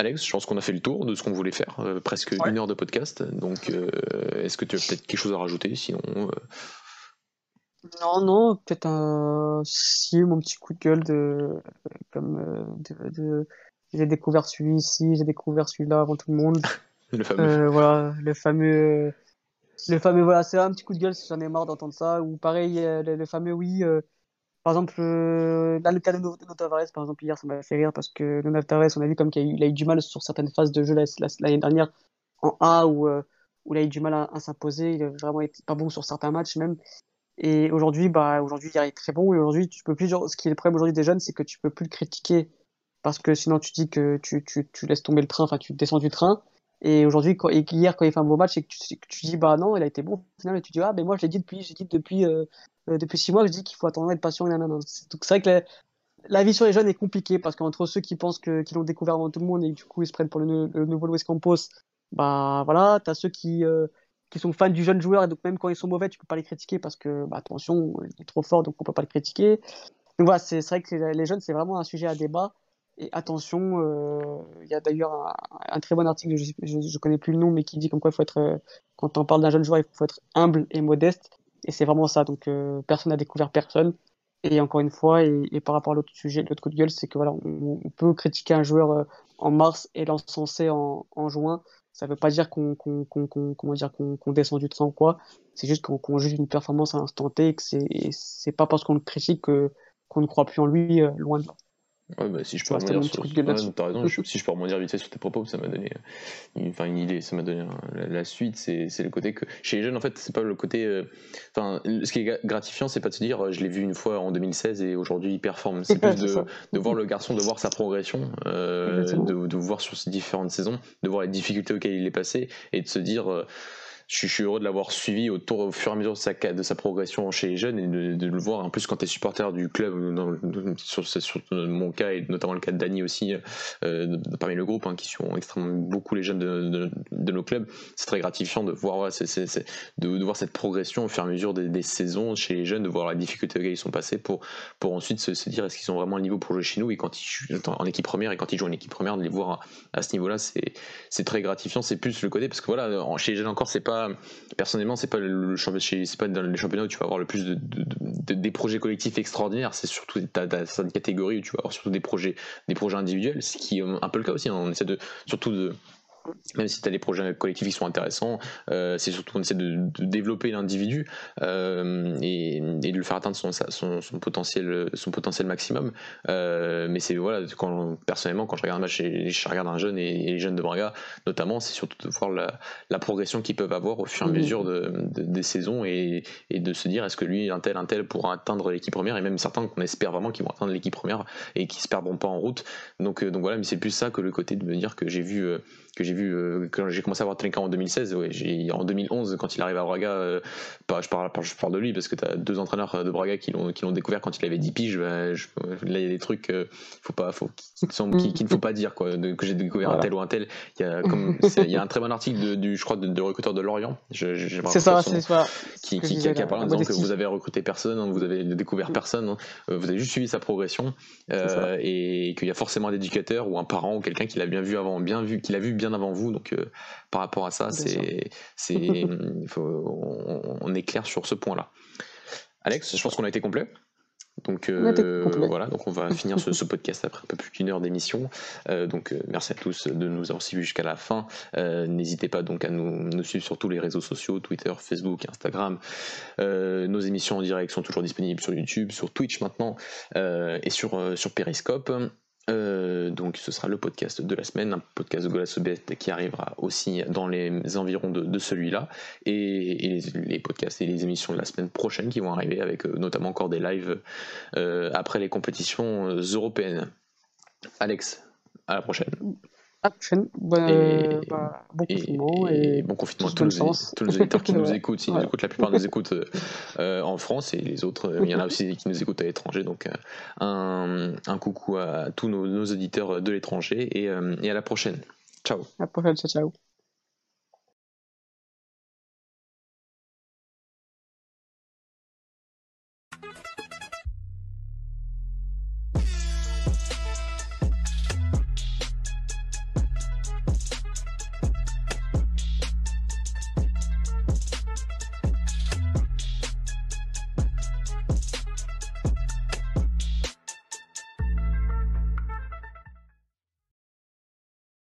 S1: Alex, je pense qu'on a fait le tour de ce qu'on voulait faire, presque une heure de podcast. Donc, est-ce que tu as peut-être quelque chose à rajouter Sinon,
S2: non, non, peut-être un. Si, mon petit coup de gueule de. Comme. De, J'ai découvert celui-ci, j'ai découvert celui-là avant tout le monde.
S1: le fameux.
S2: voilà, le fameux. Le fameux, voilà, c'est un petit coup de gueule si j'en ai marre d'entendre ça. Ou pareil, le, fameux oui. Par exemple, là, le cas de Nuno Tavares, par exemple, hier, ça m'a fait rire parce que Nuno Tavares, on a vu comme qu'il a, il a eu du mal sur certaines phases de jeu l'année dernière en A où, où il a eu du mal à, s'imposer. Il a vraiment été pas bon sur certains matchs même. Et aujourd'hui, bah, aujourd'hui, il est très bon. Et aujourd'hui, tu peux plus. Ce qui est le problème aujourd'hui des jeunes, c'est que tu peux plus le critiquer parce que sinon tu dis que tu, tu, tu laisses tomber le train, enfin tu descends du train. Et aujourd'hui, hier, quand il fait un beau match, et que tu, que dis bah non, il a été bon. Au final, et tu dis ah mais moi je l'ai dit depuis, euh, euh, depuis six mois, je dis qu'il faut attendre être patient. C'est vrai que la, vie sur les jeunes est compliquée parce qu'entre ceux qui pensent qu'ils l'ont découvert avant tout le monde et du coup ils se prennent pour le, nouveau Luis Campos, bah voilà, t'as ceux qui euh, qui sont fans du jeune joueur et donc même quand ils sont mauvais, tu peux pas les critiquer parce que bah, attention, il est trop fort donc on peut pas le critiquer. Donc voilà, c'est vrai que les jeunes c'est vraiment un sujet à débat. Et attention, euh, il y a d'ailleurs un, très bon article, je, je, connais plus le nom, mais qui dit comme quoi il faut être, euh, quand on parle d'un jeune joueur, il faut être humble et modeste. Et c'est vraiment ça. Donc euh, personne n'a découvert personne. Et encore une fois, et, par rapport à l'autre sujet, l'autre coup de gueule, c'est que voilà, on, peut critiquer un joueur en mars et l'encenser en, en juin. Ça veut pas dire qu'on comment dire qu'on descend du train ou quoi. C'est juste qu'on juge une performance à l'instant T et que c'est pas parce qu'on le critique qu'on ne croit plus en lui, euh, loin de là.
S1: Ouais, bah, si je peux sur, raison, si je peux rebondir vite fait sur tes propos, ça m'a donné une, enfin, une idée, ça m'a donné la, suite, c'est, c'est le côté que chez les jeunes en fait, c'est pas le côté, euh, enfin, ce qui est gratifiant, c'est pas de se dire euh, je l'ai vu une fois en 2016 et aujourd'hui il performe, c'est plus de, de, voir le garçon, de voir sa progression, euh, de, de, voir sur ces différentes saisons, de voir les difficultés auxquelles il est passé et de se dire je, suis heureux de l'avoir suivi au, tour, au fur et à mesure de sa, de sa progression chez les jeunes et de, le voir en plus quand tu es supporter du club, sur, sur, mon cas et notamment le cas de Dany aussi, euh, parmi le groupe, hein, qui sont extrêmement beaucoup les jeunes de, de, nos clubs, c'est très gratifiant de voir, de, voir cette progression au fur et à mesure des, saisons chez les jeunes, de voir la difficulté auxquelles ils sont passés pour, pour ensuite se, dire est-ce qu'ils ont vraiment le niveau pour jouer chez nous et quand ils en équipe première et quand ils jouent en équipe première, de les voir à, ce niveau-là, c'est très gratifiant. C'est plus le côté parce que voilà, chez les jeunes encore, c'est pas personnellement, c'est pas le c'est pas dans les championnats où tu vas avoir le plus de, des projets collectifs extraordinaires. C'est surtout ta, une catégorie où tu vas avoir surtout des projets, des projets individuels, ce qui est un peu le cas aussi. Hein. On essaie de surtout de même si tu as des projets collectifs qui sont intéressants, euh, c'est surtout on essaie de, développer l'individu euh, et, de le faire atteindre son, son, son potentiel, son potentiel maximum. Euh, mais c'est voilà, quand, personnellement, quand je regarde un match et je regarde un jeune et, les jeunes de Braga, notamment, c'est surtout de voir la, progression qu'ils peuvent avoir au fur et à mmh. mesure de, des saisons et, de se dire est-ce que lui, un tel, un tel pourra atteindre l'équipe première et même certains qu'on espère vraiment qu'ils vont atteindre l'équipe première et qui se perdront pas en route. Donc, donc voilà, mais c'est plus ça que le côté de me dire que j'ai vu que j'ai vu euh, quand j'ai commencé à voir Trinka en 2016 ouais, en 2011 quand il arrive à Braga euh, je, parle, je parle de lui parce que tu as deux entraîneurs de Braga qui l'ont qui l'ont découvert quand il avait 10 piges bah, là il y a des trucs euh, faut pas faut qu'il ne faut pas dire quoi que j'ai découvert un tel ou un tel. Il y a comme il y a un très bon article de, du je crois de, de recruteur de Lorient.
S2: C'est ça c'est ça.
S1: qui, qui, qui, a parlé en disant que vous avez recruté personne hein, vous avez découvert personne hein, vous avez juste suivi sa progression et qu'il y a forcément un éducateur ou un parent ou quelqu'un qui l'a bien vu avant bien vu qui l'a vu bien avant vous. Donc, euh, par rapport à ça, c'est, c'est, on, on, est clair sur ce point-là. Alex, je pense qu'on a été complet. Donc euh, voilà, donc on va finir ce, podcast après un peu plus qu'une heure d'émission. Euh, donc merci à tous de nous avoir suivis jusqu'à la fin. N'hésitez pas donc à nous, nous, suivre sur tous les réseaux sociaux, Twitter, Facebook, Instagram. nos émissions en direct sont toujours disponibles sur YouTube, sur Twitch maintenant et sur, sur Periscope. Euh, donc ce sera le podcast de la semaine, un podcast de Golasobet qui arrivera aussi dans les environs de, celui-là, et, les, podcasts et les émissions de la semaine prochaine qui vont arriver avec euh, notamment encore des lives euh, après les compétitions européennes. Alex, à la prochaine.
S2: Et, bah, bon confinement. Et,
S1: bon confinement à tous, les, tous les auditeurs qui nous écoutent. Ils nous écoutent. La plupart nous écoutent euh, en France et les autres, il y en a aussi qui nous écoutent à l'étranger. Donc euh, un, un, coucou à tous nos, nos auditeurs de l'étranger et, euh, et, à la prochaine. Ciao.
S2: À la prochaine, ciao. ciao.